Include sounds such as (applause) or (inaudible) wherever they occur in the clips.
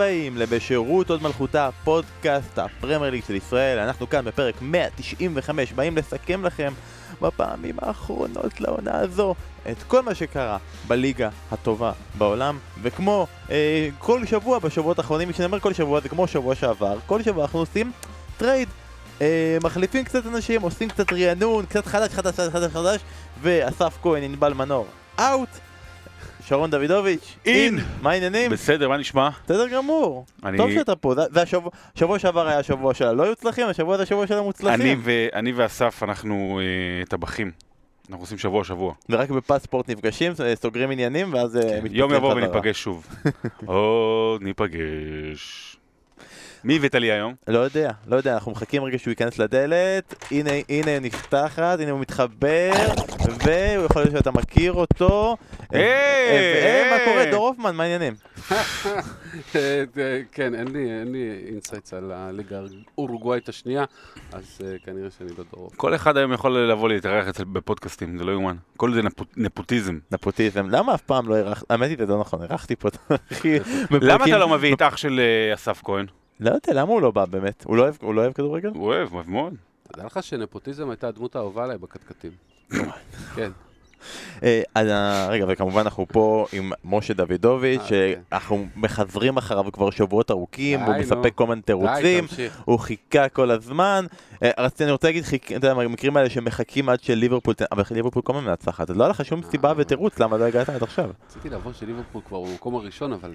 הבאים לבשירות הוד מלכותה, פודקאסט הפרמייר ליג של ישראל. אנחנו כאן בפרק 195, באים לסכם לכם בפעמים האחרונות לעונה הזו את כל מה שקרה בליגה הטובה בעולם. וכמו אה, כל שבוע בשבועות האחרונים, כשאני אומר כל שבוע זה כמו שבוע שעבר, כל שבוע אנחנו עושים טרייד. אה, מחליפים קצת אנשים, עושים קצת רענון, קצת חדש, חדש, חדש, חדש, ואסף כהן, ענבל מנור, אאוט. שרון דוידוביץ', אין. מה העניינים? בסדר, מה נשמע? בסדר גמור. אני- טוב שאתה פה, זה- זה השבוע, שבוע שעבר היה השבוע של הלא יוצלחים, השבוע זה השבוע של אני, המוצלחים. ו, אני ואסף, אנחנו אה, טבחים. אנחנו עושים שבוע שבוע. ורק בפספורט נפגשים, אה, סוגרים עניינים, ואז אה, מתפצלים יום יבוא חזרה. וניפגש שוב. (laughs) עוד ניפגש. מי הבאת לי היום? לא יודע, לא יודע, אנחנו מחכים רגע שהוא ייכנס לדלת, הנה, הנה נפתחת, הנה הוא מתחבר, והוא יכול להיות שאתה מכיר אותו. היי, אה, אה, מה. קורה? דור הופמן, מה העניינים? (laughs) אה, אה, כן, אין לי, insights על הליגה האורוגוואית השנייה, אז אה, כנראה שאני לא דור הוב. כל אחד היום יכול לבוא להתארח אצל בפודקאסטים, זה לא יאומן. כל זה נפוט, נפוטיזם. נפוטיזם, למה אף פעם לא אירחת, האמת היא זה לא נכון, אירחתי פה את הכי... (laughs) למה אתה לא מביא את אח של אה, אסף כהן? לא יודע, למה הוא לא בא באמת? הוא לא אוהב- הוא לא אוהב כדורגל? הוא אוהב, אוהב מאוד. תדע לך שנפוטיזם הייתה הדמות האהובה עליי בקטקטים. (laughs) כן. אה, אה, רגע, וכמובן אנחנו פה עם משה דוידוביץ', אה, כן. שאנחנו מחזרים אחריו כבר שבועות ארוכים, הוא. מספק כל מיני תירוצים. הוא חיכה כל הזמן. רציתי, אני רוצה להגיד, אתה יודע, המקרים האלה שמחכים עד שליברפול, אבל ליברפול כל הזמן מנצחת, אז לא היה לך שום סיבה אה. ותירוץ למה לא הגעת עד עכשיו. רציתי לבוא שליברפול כבר במקום הראשון, אבל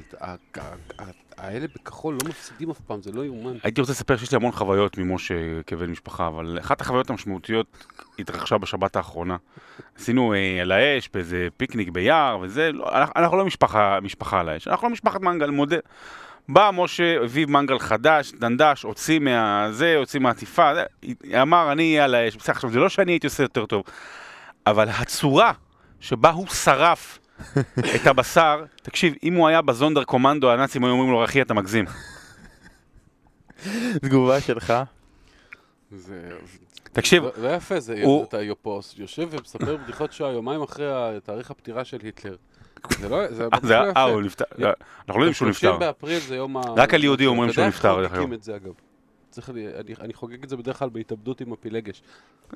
האלה בכחול לא מפסידים אף פעם, זה לא יאומן. הייתי רוצה לספר שיש לי המון חוויות ממשה כבן משפחה, אבל אחת החוויות המשמעותיות התרחשה בשבת האחרונה. עשינו אה, על האש באיזה פיקניק ביער וזה, לא, אנחנו, אנחנו לא משפחה, משפחה על האש, אנחנו לא משפחת מנגל, מודה. בא משה, הביא מנגל חדש, דנדש, הוציא מהזה, הוציא מהעטיפה, אמר אני אהיה על האש. בסדר, עכשיו זה לא שאני הייתי עושה יותר טוב, אבל הצורה שבה הוא שרף (laughs) את הבשר, תקשיב, אם הוא היה בזונדר קומנדו, הנאצים היו אומרים לו, אחי, אתה מגזים. (laughs) תגובה שלך? זה תקשיב, זה- זה יפה, זה- הוא- אתה פה יושב ומספר בדיחות שואה יומיים אחרי תאריך הפטירה של היטלר. זה לא, זה אה, לא היה, יפה. אה, הוא נפטר, אנחנו לא יודעים שהוא 30 נפטר. באפריל זה יום ה... רק על יהודי אומרים שהוא נפטר, אתה דרך יודע איך אגב. חוגגים את זה אגב? אני, חוגג את זה בדרך כלל בהתאבדות עם הפילגש. (laughs)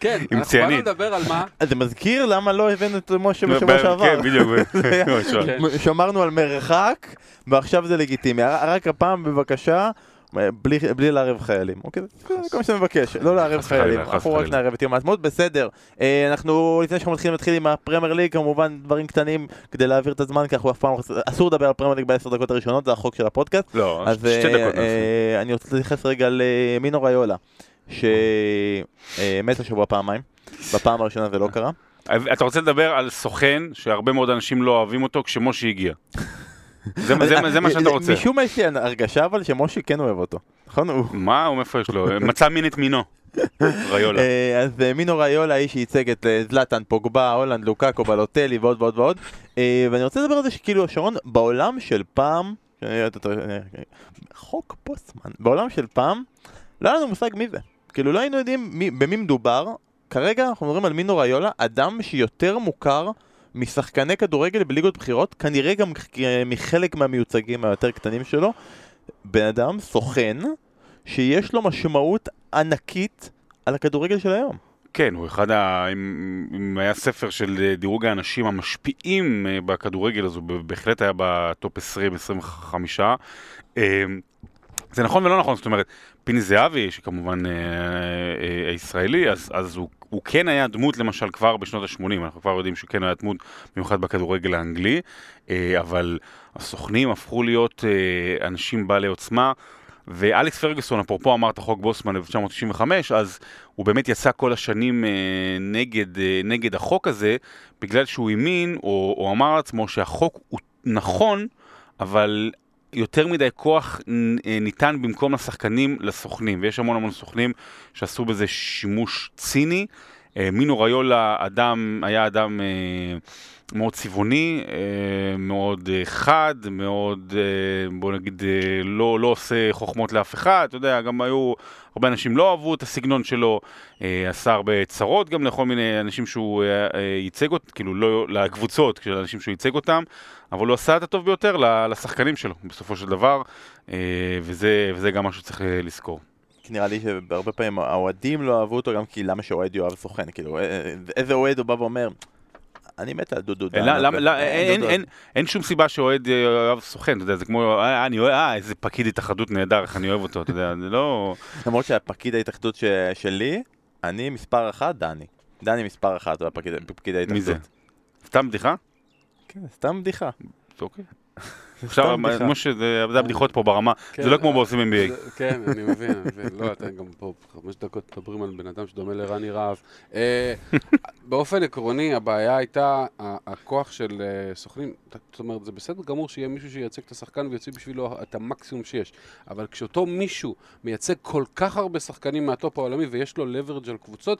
כן, אנחנו. באנו לדבר על מה? זה מזכיר למה לא הבאנו את משה בשבוע שעבר. כן, בדיוק. (laughs) (laughs) כן. שמרנו על מרחק, ועכשיו זה לגיטימי. רק הפעם בבקשה, בלי, בלי לערב חיילים. אוקיי, זה כל מה שאתה מבקש, לא לערב חיילים. אנחנו רק. נערב את יום העצמאות, בסדר. אה, אנחנו, לפני שאנחנו מתחילים, נתחיל עם הפרמייר ליג, כמובן דברים קטנים כדי להעביר את הזמן, כי אנחנו אף פעם, אסור לדבר על פרמייר ליג בעשר דקות הראשונות, זה החוק של הפודקאסט. לא, אז שתי אה, דקות. נעשה. אה, אני רוצה להתייחס רגע למינו ריולה, שמת השבוע פעמיים. בפעם הראשונה זה לא קרה. אתה רוצה לדבר על סוכן שהרבה מאוד אנשים לא אוהבים אותו כשמשה הגיע. זה זה- זה מה שאתה רוצה. משום מה יש לי הרגשה אבל שמושי כן אוהב אותו. נכון? מה, הוא יש לו? מצא מין את מינו. ריולה. אה, אז אה, מינו ריולה, האיש שייצג את אה, זלאטן, פוגבה, הולנד, לוקאקו, בלוטלי ועוד ועוד ועוד. אה, ואני רוצה לדבר על זה שכאילו, שרון, בעולם של פעם, אה, אה, חוק פוסטמן, בעולם של פעם, לא היה לנו מושג מי זה. כאילו לא היינו יודעים מי- במי מדובר. כרגע אנחנו מדברים על מינו ריולה, אדם שיותר מוכר משחקני כדורגל בליגות בחירות, כנראה גם מחלק מהמיוצגים היותר קטנים שלו. בן אדם, סוכן, שיש לו משמעות ענקית על הכדורגל של היום. כן, הוא אחד ה... אם היה ספר של דירוג האנשים המשפיעים אה, בכדורגל, אז הוא בהחלט היה בטופ 20-25. אה, זה נכון ולא נכון, זאת אומרת, פיני זהבי, שכמובן אה, אה, הישראלי, אז, אז הוא, הוא כן היה דמות למשל כבר בשנות ה-80, אנחנו כבר יודעים שהוא כן היה דמות במיוחד בכדורגל האנגלי, אה, אבל הסוכנים הפכו להיות אה, אנשים בעלי עוצמה. ואלכס פרגוסון, אפרופו אמרת חוק בוסמן 1995, אז הוא באמת יצא כל השנים אה, נגד, נגד החוק הזה, בגלל שהוא האמין, או, או אמר לעצמו שהחוק הוא נכון, אבל יותר מדי כוח אה, ניתן במקום לשחקנים לסוכנים, ויש המון המון סוכנים שעשו בזה שימוש ציני. אה, מינו ריולה אדם, היה אדם אה, מאוד צבעוני, אה, מאוד אה, חד, מאוד, אה, בוא נגיד, לא, לא עושה חוכמות לאף אחד, אתה יודע, גם היו, הרבה אנשים לא אהבו את הסגנון שלו, עשה הרבה צרות גם לכל מיני אנשים שהוא ייצג אותם, כאילו לא לקבוצות של אנשים שהוא ייצג אותם, אבל הוא עשה את הטוב ביותר לשחקנים שלו, בסופו של דבר, וזה, וזה גם משהו שצריך לזכור. נראה לי שהרבה פעמים האוהדים לא אהבו אותו גם כי למה שאוהד יאהב סוכן, כאילו איזה אוהד הוא בא ואומר אני מת על דודו דן. למה- למה- אבל- לא, אה, אין- שום סיבה שאוהד אה, אוהב סוכן, אתה יודע, זה כמו, אה, אני אוהב, אה, איזה פקיד התאחדות נהדר, איך אני אוהב אותו, אתה יודע, (laughs) זה לא... למרות שהפקיד ההתאחדות שלי, אני מספר אחת, דני. דני מספר אחת, הוא הפקיד פקיד ההתאחדות. מי זה? סתם בדיחה? כן, סתם בדיחה. אוקיי. עכשיו, בדיחה. משה, זה הבדיחות פה ברמה, כן, זה לא כמו בעושים NBA. כן, אני מבין, אני מבין. לא, אתם גם פה חמש דקות מדברים על בן אדם שדומה לרני רהב. אה, באופן עקרוני, הבעיה הייתה הכוח של אה, סוכנים. זאת אומרת, זה בסדר גמור שיהיה מישהו שייצג את השחקן ויוציא בשבילו את המקסימום שיש. אבל כשאותו מישהו מייצג כל כך הרבה שחקנים מהטופ העולמי ויש לו leverage על קבוצות,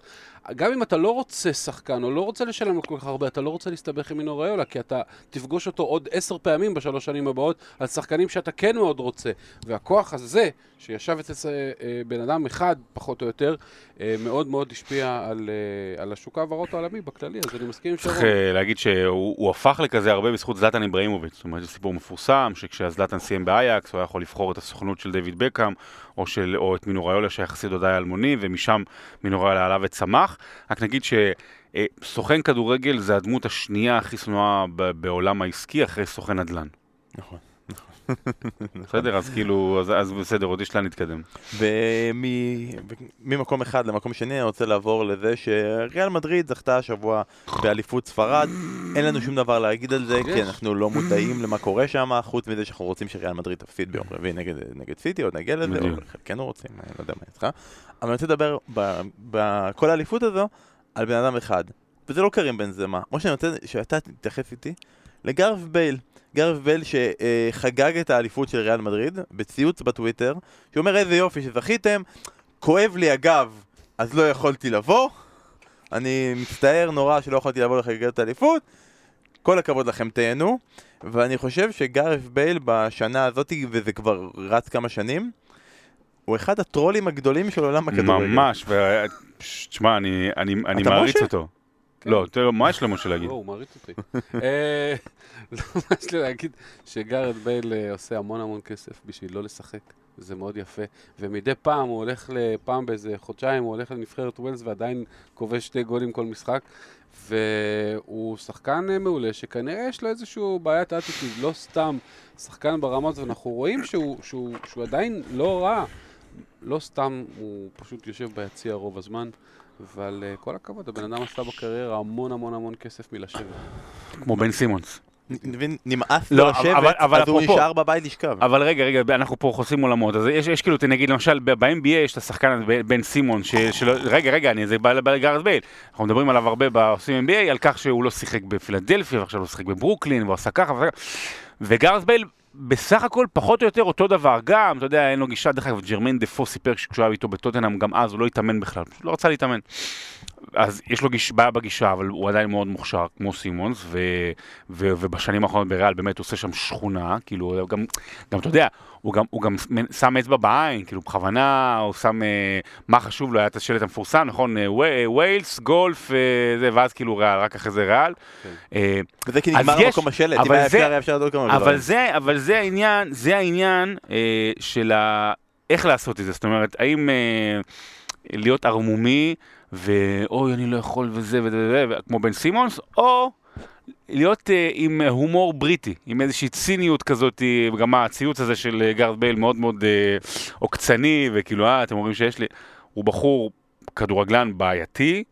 גם אם אתה לא רוצה שחקן או לא רוצה לשלם לו כל כך הרבה, אתה לא רוצה להסתבך עם מינו ריולה, כי אתה תפגוש אותו עוד עשר פעמים בשלוש שנים הבאות על שחקנים שאתה כן מאוד רוצה. והכוח הזה, שישב אצל אה, אה, בן אדם אחד, פחות או יותר, אה, מאוד מאוד השפיע על, על השוק ההעברות העולמי בכללי, אז אני מסכים עם צריך שרון. אה, להגיד שהוא הוא הפך לכזה הרבה בזכות זלטן איבראימוביץ', זאת אומרת, זה סיפור מפורסם, שכשזלטן סיים באייקס, הוא היה יכול לבחור את הסוכנות של דיוויד בקאם, או, של, או את מינו ריולה שיחסית עוד היה אלמוני, ומשם מינו ריולה עלה וצמח. רק נגיד שסוכן כדורגל זה הדמות השנייה הכי שנואה בעולם העסקי אחרי סוכן נדל"ן. נכון. (laughs) בסדר? אז כאילו, אז, אז בסדר, עוד יש לאן להתקדם. וממקום אחד למקום שני אני רוצה לעבור לזה שריאל מדריד זכתה השבוע באליפות ספרד. אין לנו שום דבר להגיד על זה, כי. אנחנו לא מודעים למה קורה שם, חוץ מזה שאנחנו רוצים שריאל מדריד תפסיד ביום רביעי נגד, נגד סיטי, או נגיע לזה, או בדיוק. חלקנו רוצים, אני לא יודע מה איתך. אבל אני רוצה לדבר בכל האליפות הזו על בן אדם אחד, וזה לא קרים בן זמה. כמו שאני רוצה שאתה תתייחס איתי לגרף בייל. גרף בייל שחגג את האליפות של ריאל מדריד בציוץ בטוויטר, שאומר איזה יופי שזכיתם, כואב לי הגב, אז לא יכולתי לבוא, אני מצטער נורא שלא יכולתי לבוא לחגג את האליפות, כל הכבוד לכם תהנו, ואני חושב שגרף בייל בשנה הזאת, וזה כבר רץ כמה שנים, הוא אחד הטרולים הגדולים של עולם הכדורגל. ממש, ו... תשמע, אני, אני, אני מעריץ משה? אותו. כן. לא, תראה, מה יש למשה להגיד? לא, הוא מעריץ אותי. אה, לא, מה יש לי להגיד? שגארד בייל אה, עושה המון המון כסף בשביל לא לשחק. זה מאוד יפה. ומדי פעם הוא הולך, פעם באיזה חודשיים, הוא הולך לנבחרת ווילס ועדיין כובש שתי גולים כל משחק. והוא שחקן אה, מעולה, שכנראה יש לו איזשהו בעיית אטיטיוד, לא סתם שחקן ברמה הזאת, ואנחנו רואים שהוא, שהוא, שהוא עדיין לא רע. לא סתם, הוא פשוט יושב ביציע רוב הזמן, אבל uh, כל הכבוד, הבן אדם עשה בקריירה המון המון המון כסף מלשבת. כמו בן סימונס. נמאס לא, לו לשבת, אבל אז הוא נשאר בבית לשכב. אבל רגע, רגע, אנחנו פה חוסים עולמות, אז יש, יש כאילו, נגיד למשל, ב-NBA יש את השחקן הזה, בן- סימון, רגע, רגע, אני, זה בא בא לגארד בייל, אנחנו מדברים עליו הרבה בעושים NBA, על כך שהוא לא שיחק בפילדלפיה, ועכשיו הוא שיחק בברוקלין, והוא עשה ככה ועשה ככה, וגארת' בייל, בסך הכל פחות או יותר אותו דבר, גם, אתה יודע, אין לו גישה, דרך אגב, ג'רמיין דפו סיפר שכשהוא היה איתו בטוטנאם, גם אז הוא לא התאמן בכלל, פשוט לא רצה להתאמן. אז יש לו גיש, בעיה בגישה, אבל הוא עדיין מאוד מוכשר, כמו סימונס, ו, ו, ובשנים האחרונות בריאל באמת הוא עושה שם שכונה, כאילו, גם, גם אתה יודע, הוא גם, הוא גם שם אצבע בעין, כאילו, בכוונה, הוא שם, אה, מה חשוב לו, היה את השלט המפורסם, נכון, אה, ווי- ווילס, גולף, אה, זה, ואז כאילו ריאל, רק אחרי זה ריאל. כן. אה, וזה כי נגמר יש- מקום השלט, אם היה אפשר, היה אפשר לעשות כמה אבל. זה, אבל זה העניין, זה העניין אה, של ה... איך לעשות את זה, זאת אומרת, האם אה, להיות ערמומי, ואוי, אני לא יכול וזה וזה וזה, ו- כמו בן סימונס, או להיות אה, עם הומור בריטי, עם איזושהי ציניות כזאת, אה, וגם הציוץ הזה של אה, גארד בייל מאוד מאוד אה, עוקצני, וכאילו, אה, אתם אומרים שיש לי... הוא בחור כדורגלן בעייתי,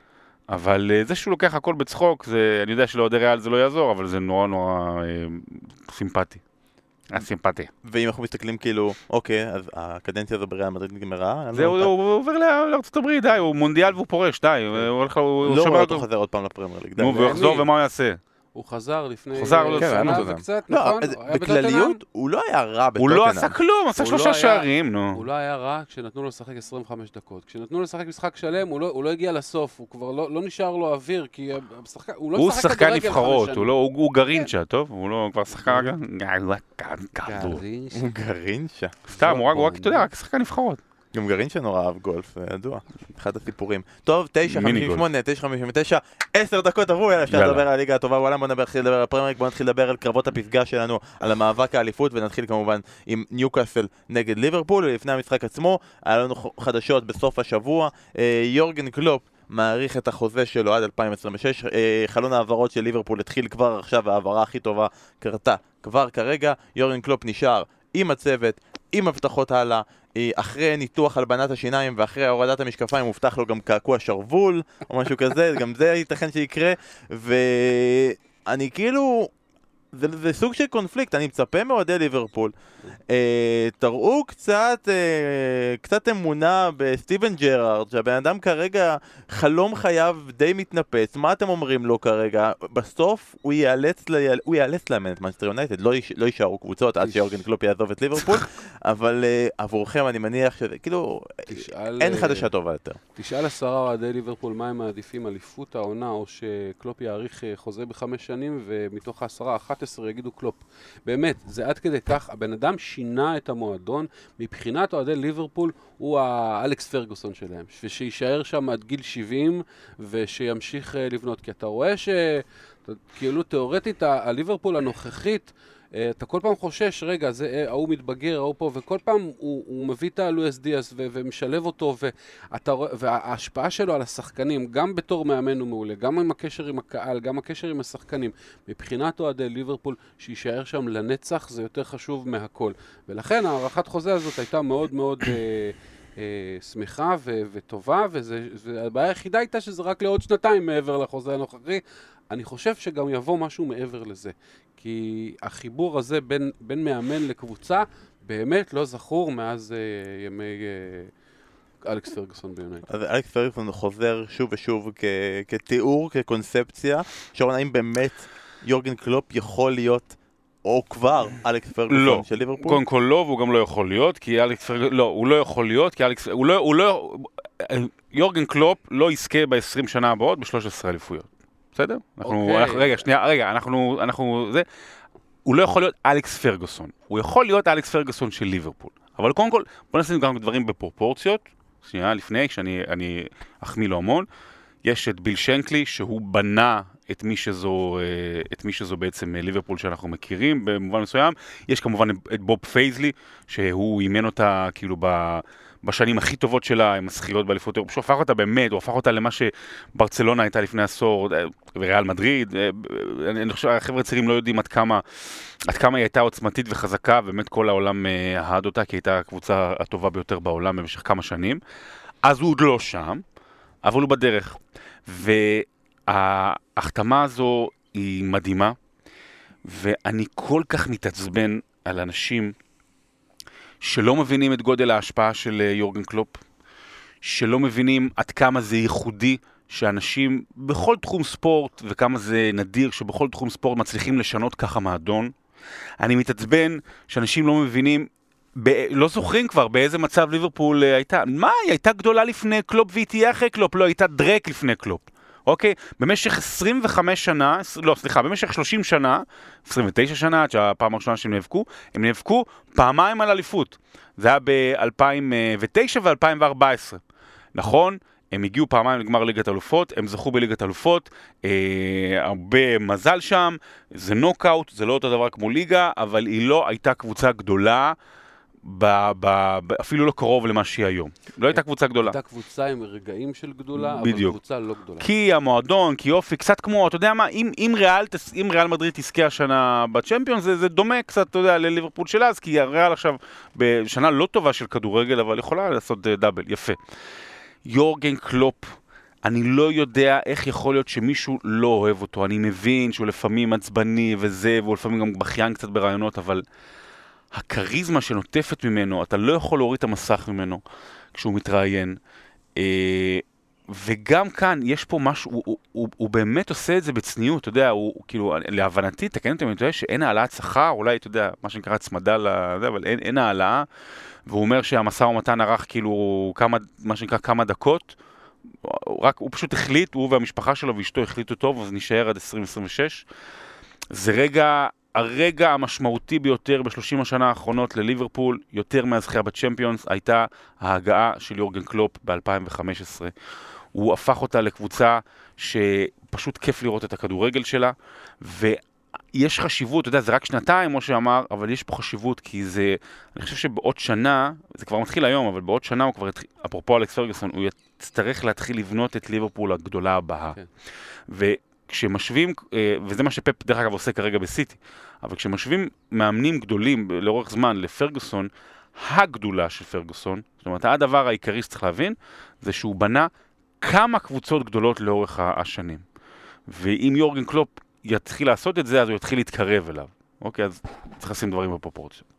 אבל אה, זה שהוא לוקח הכל בצחוק, זה, אני יודע שלאוהדי ריאל זה לא יעזור, אבל זה נורא נורא אה, סימפטי. סימפטי. ואם אנחנו מסתכלים כאילו, אוקיי, אז הקדנציה הזו בריאל מדריד נגמרה. אין זהו, הוא הוא עובר ל- לארצות הברית, די, הוא מונדיאל והוא פורש, די, הוא הולך, הוא לא שומר רואה אותו אותו. חוזר עוד פעם לפרמייר ליג. נו, והוא יחזור ומה הוא יעשה? הוא חזר לפני חזר, לא, כן, היה שנה בטוטנאם. וקצת, לא, נכון? בכלליות. הוא לא היה רע הוא לא בטוטנאם. עשה כלום, עשה שלושה לא שערים, נו. הוא לא היה רע כשנתנו לו לשחק 25 דקות. כשנתנו לו לשחק משחק שלם, הוא לא, הוא לא הגיע לסוף, הוא כבר לא, לא נשאר לו אוויר, כי הוא לא משחק שחקן כדורגל נבחרות, חמש הוא לא- הוא הוא גרינצ'ה, טוב? הוא לא כבר שחקן רגע? שנים. הוא גרינצ'ה. סתם, הוא רק, אתה יודע, רק שחקן נבחרות. גם גרינצ'ה נורא אהב גולף, זה ידוע. אחד הסיפורים. טוב, 9, מיני 58, 9, 59, 10 דקות עברו, יאללה, אפשר. לדבר על הליגה הטובה בעולם, בוא נתחיל לדבר על פרמייר, בוא נתחיל לדבר על קרבות הפסגה שלנו, על המאבק האליפות, ונתחיל כמובן עם ניוקאסל נגד ליברפול, ולפני המשחק עצמו, היה לנו חדשות בסוף השבוע, אה, יורגן קלופ. מאריך את החוזה שלו עד 2026, אה, חלון ההעברות של ליברפול התחיל כבר עכשיו, ההעברה הכי טובה קרתה כבר כרגע, יורגן קלופ נשאר עם הצוות, עם הבטחות הלאה, אה, אחרי ניתוח הלבנת השיניים ואחרי הורדת המשקפיים הובטח לו גם קעקוע שרוול או משהו כזה, גם זה ייתכן שיקרה, ואני כאילו... זה, זה סוג של קונפליקט, אני מצפה מאוהדי ליברפול. אה, תראו קצת, אה, קצת אמונה בסטיבן ג'רארד, שהבן אדם כרגע, חלום חייו די מתנפץ, מה אתם אומרים לו כרגע? בסוף הוא ייאלץ, ל... הוא ייאלץ לאמן את מנצ'סטר יונייטד, לא, יש... לא יישארו קבוצות עד שיורגן קלופ יעזוב את ליברפול, (laughs) אבל אה, עבורכם אני מניח שזה, כאילו, תשאל, אין אה, חדשה טובה יותר. תשאל עשרה אוהדי ליברפול מה הם מעדיפים, אליפות העונה, או שקלופ יאריך אה, חוזה בחמש שנים, ומתוך העשרה, 11 יגידו קלופ. באמת, זה עד כדי כך, הבן אדם שינה את המועדון, מבחינת אוהדי ליברפול, הוא האלכס פרגוסון שלהם, ושיישאר שם עד גיל 70, ושימשיך אה, לבנות, כי אתה רואה ש... כאילו תיאורטית, הליברפול הנוכחית, אתה כל פעם חושש, רגע, זה, אה, ההוא מתבגר, ההוא פה, וכל פעם הוא, הוא מביא את ו- ומשלב אותו, ואתה, וההשפעה שלו על השחקנים, גם בתור מאמן הוא מעולה, גם עם הקשר עם הקהל, גם הקשר עם השחקנים, מבחינת אוהדי ליברפול, שיישאר שם לנצח, זה יותר חשוב מהכל. ולכן הארכת חוזה הזאת הייתה מאוד מאוד... אה, אה, שמחה ו- וטובה, והבעיה היחידה הייתה שזה רק לעוד שנתיים מעבר לחוזה הנוכחי. אני חושב שגם יבוא משהו מעבר לזה. כי החיבור הזה בין, בין מאמן לקבוצה באמת לא זכור מאז אה, ימי אה, אלכס פרגוסון ביונייטד. אז אלכס פרגוסון חוזר שוב ושוב כ- כתיאור, כקונספציה. שרון, האם באמת יורגן קלופ יכול להיות, או כבר, אלכס פרגוסון לא. של ליברפול? קודם כל לא, והוא גם לא יכול להיות, כי אלכס פרגוסון, לא, הוא לא יכול להיות, כי אלכס, הוא לא, הוא לא, יורגן קלופ לא יזכה ב-20 שנה הבאות ב-13 אליפויות, בסדר? אנחנו, אוקיי. אנחנו, רגע, שנייה, רגע, אנחנו, אנחנו, זה, הוא לא יכול להיות אלכס פרגוסון, הוא יכול להיות אלכס פרגוסון של ליברפול, אבל קודם כל, בוא נשים גם דברים בפרופורציות, שנייה, לפני, שאני אני אחמיא לו המון, יש את ביל שנקלי, שהוא בנה את מי שזו, אה, את מי שזו בעצם אה, ליברפול שאנחנו מכירים במובן מסוים. יש כמובן את בוב פייזלי, שהוא אימן אותה כאילו. בשנים הכי טובות שלה, עם הזכיות באליפות אירופה, שהוא הפך אותה באמת, הוא הפך אותה למה שברצלונה הייתה לפני עשור, אה, וריאל מדריד, אני חושב, החבר'ה הצעירים לא יודעים עד כמה, עד כמה היא הייתה עוצמתית וחזקה, באמת כל העולם אה, אהד אותה, כי הייתה הקבוצה הטובה ביותר בעולם במשך כמה שנים. אז הוא עוד לא שם, אבל הוא בדרך. וההחתמה הזו היא מדהימה, ואני כל כך מתעצבן על אנשים שלא מבינים את גודל ההשפעה של אה, יורגן קלופ, שלא מבינים עד כמה זה ייחודי שאנשים בכל תחום ספורט, וכמה זה נדיר שבכל תחום ספורט מצליחים לשנות ככה מועדון. אני מתעצבן שאנשים לא מבינים ב- לא זוכרים כבר באיזה מצב ליברפול אה, הייתה. מה, היא הייתה גדולה לפני קלופ והיא תהיה אחרי קלופ, לא, הייתה דרעק לפני קלופ. אוקיי? במשך 25 שנה, לא, סליחה, במשך 30 שנה, 29 שנה, עד שהפעם הראשונה שהם נאבקו, הם נאבקו פעמיים על אליפות. זה היה ב-2009 ו-2014. נכון? הם הגיעו פעמיים לגמר ליגת אלופות, הם זכו בליגת אלופות, אה, הרבה מזל שם, זה נוקאוט, זה לא אותו דבר כמו ליגה, אבל היא לא הייתה קבוצה גדולה, ב, ב, ב, אפילו לא קרוב למה שהיא היום. לא הייתה קבוצה גדולה. הייתה קבוצה עם רגעים של גדולה, אבל בדיוק. קבוצה לא גדולה. כי המועדון, כי אופי, קצת כמו, אתה יודע מה, אם, אם, ריאל, אם ריאל מדריד תזכה השנה בצ'מפיון, זה, זה דומה קצת, אתה יודע, לליברפול של אז, כי הריאל עכשיו בשנה לא טובה של כדורגל, אבל יכולה לעשות אה, דאבל, יפה. יורגן קלופ, אני לא יודע איך יכול להיות שמישהו לא אוהב אותו. אני מבין שהוא לפעמים עצבני וזה, והוא לפעמים גם בכיין קצת ברעיונות, אבל הכריזמה שנוטפת ממנו, אתה לא יכול להוריד את המסך ממנו כשהוא מתראיין. אה, וגם כאן יש פה משהו, הוא, הוא, הוא, הוא באמת עושה את זה בצניעות, אתה יודע, הוא הוא כאילו, להבנתי, תקן אותי אם אני טועה, שאין העלאת שכר, אולי, אתה יודע, מה שנקרא הצמדה לזה, אבל אין, אין העלאה, והוא אומר שהמשא ומתן ארך כאילו כמה, מה שנקרא כמה דקות, רק, הוא פשוט החליט, הוא והמשפחה שלו ואשתו החליטו טוב, אז נשאר עד 2026. זה רגע, הרגע המשמעותי ביותר בשלושים השנה האחרונות לליברפול, יותר מהזכייה בצ'מפיונס, הייתה ההגעה של יורגן קלופ ב-2015. הוא הפך אותה לקבוצה שפשוט כיף לראות את הכדורגל שלה, ויש חשיבות, אתה יודע, זה רק שנתיים, כמו שאמר, אבל יש פה חשיבות, כי זה, אני חושב שבעוד שנה, זה כבר מתחיל היום, אבל בעוד שנה הוא כבר יתחיל, אפרופו אלכס פרגוסון, הוא יצטרך להתחיל לבנות את ליברפול הגדולה הבאה. כן. וכשמשווים, אה, וזה מה שפפ דרך אגב עושה כרגע בסיטי, אבל כשמשווים מאמנים גדולים לאורך זמן לפרגוסון, הגדולה של פרגוסון, זאת אומרת, הדבר העיקרי שצריך להבין, זה שהוא בנה כמה קבוצות גדולות לאורך השנים. ואם יורגן קלופ יתחיל לעשות את זה, אז הוא יתחיל להתקרב אליו. אוקיי, אז צריך לשים דברים בפרופורציות.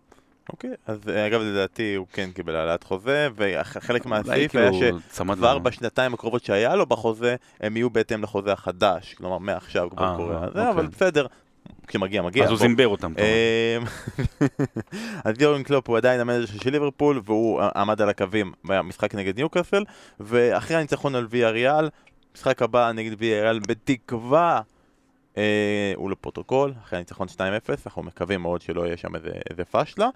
אוקיי, אז אה, אגב לדעתי הוא כן קיבל העלאת חוזה, וחלק מהסעיף כאילו היה שכבר. בשנתיים הקרובות שהיה לו בחוזה, הם יהיו בהתאם לחוזה החדש, כלומר מעכשיו כבר אה, קורה, זה, אוקיי. אבל בסדר, כשמגיע מגיע. אז הוא. זימבר אותם. אמ, (laughs) אז יורגן קלופ הוא עדיין המנג'ר של ליברפול, והוא עמד על הקווים במשחק נגד ניוקאסל, ואחרי הניצחון על ויאריאל, משחק הבא נגד ויה ריאל בתקווה, אה, הוא לפרוטוקול, אחרי הניצחון 2-0, אנחנו מקווים מאוד שלא יהיה שם איזה, איזה פשלה.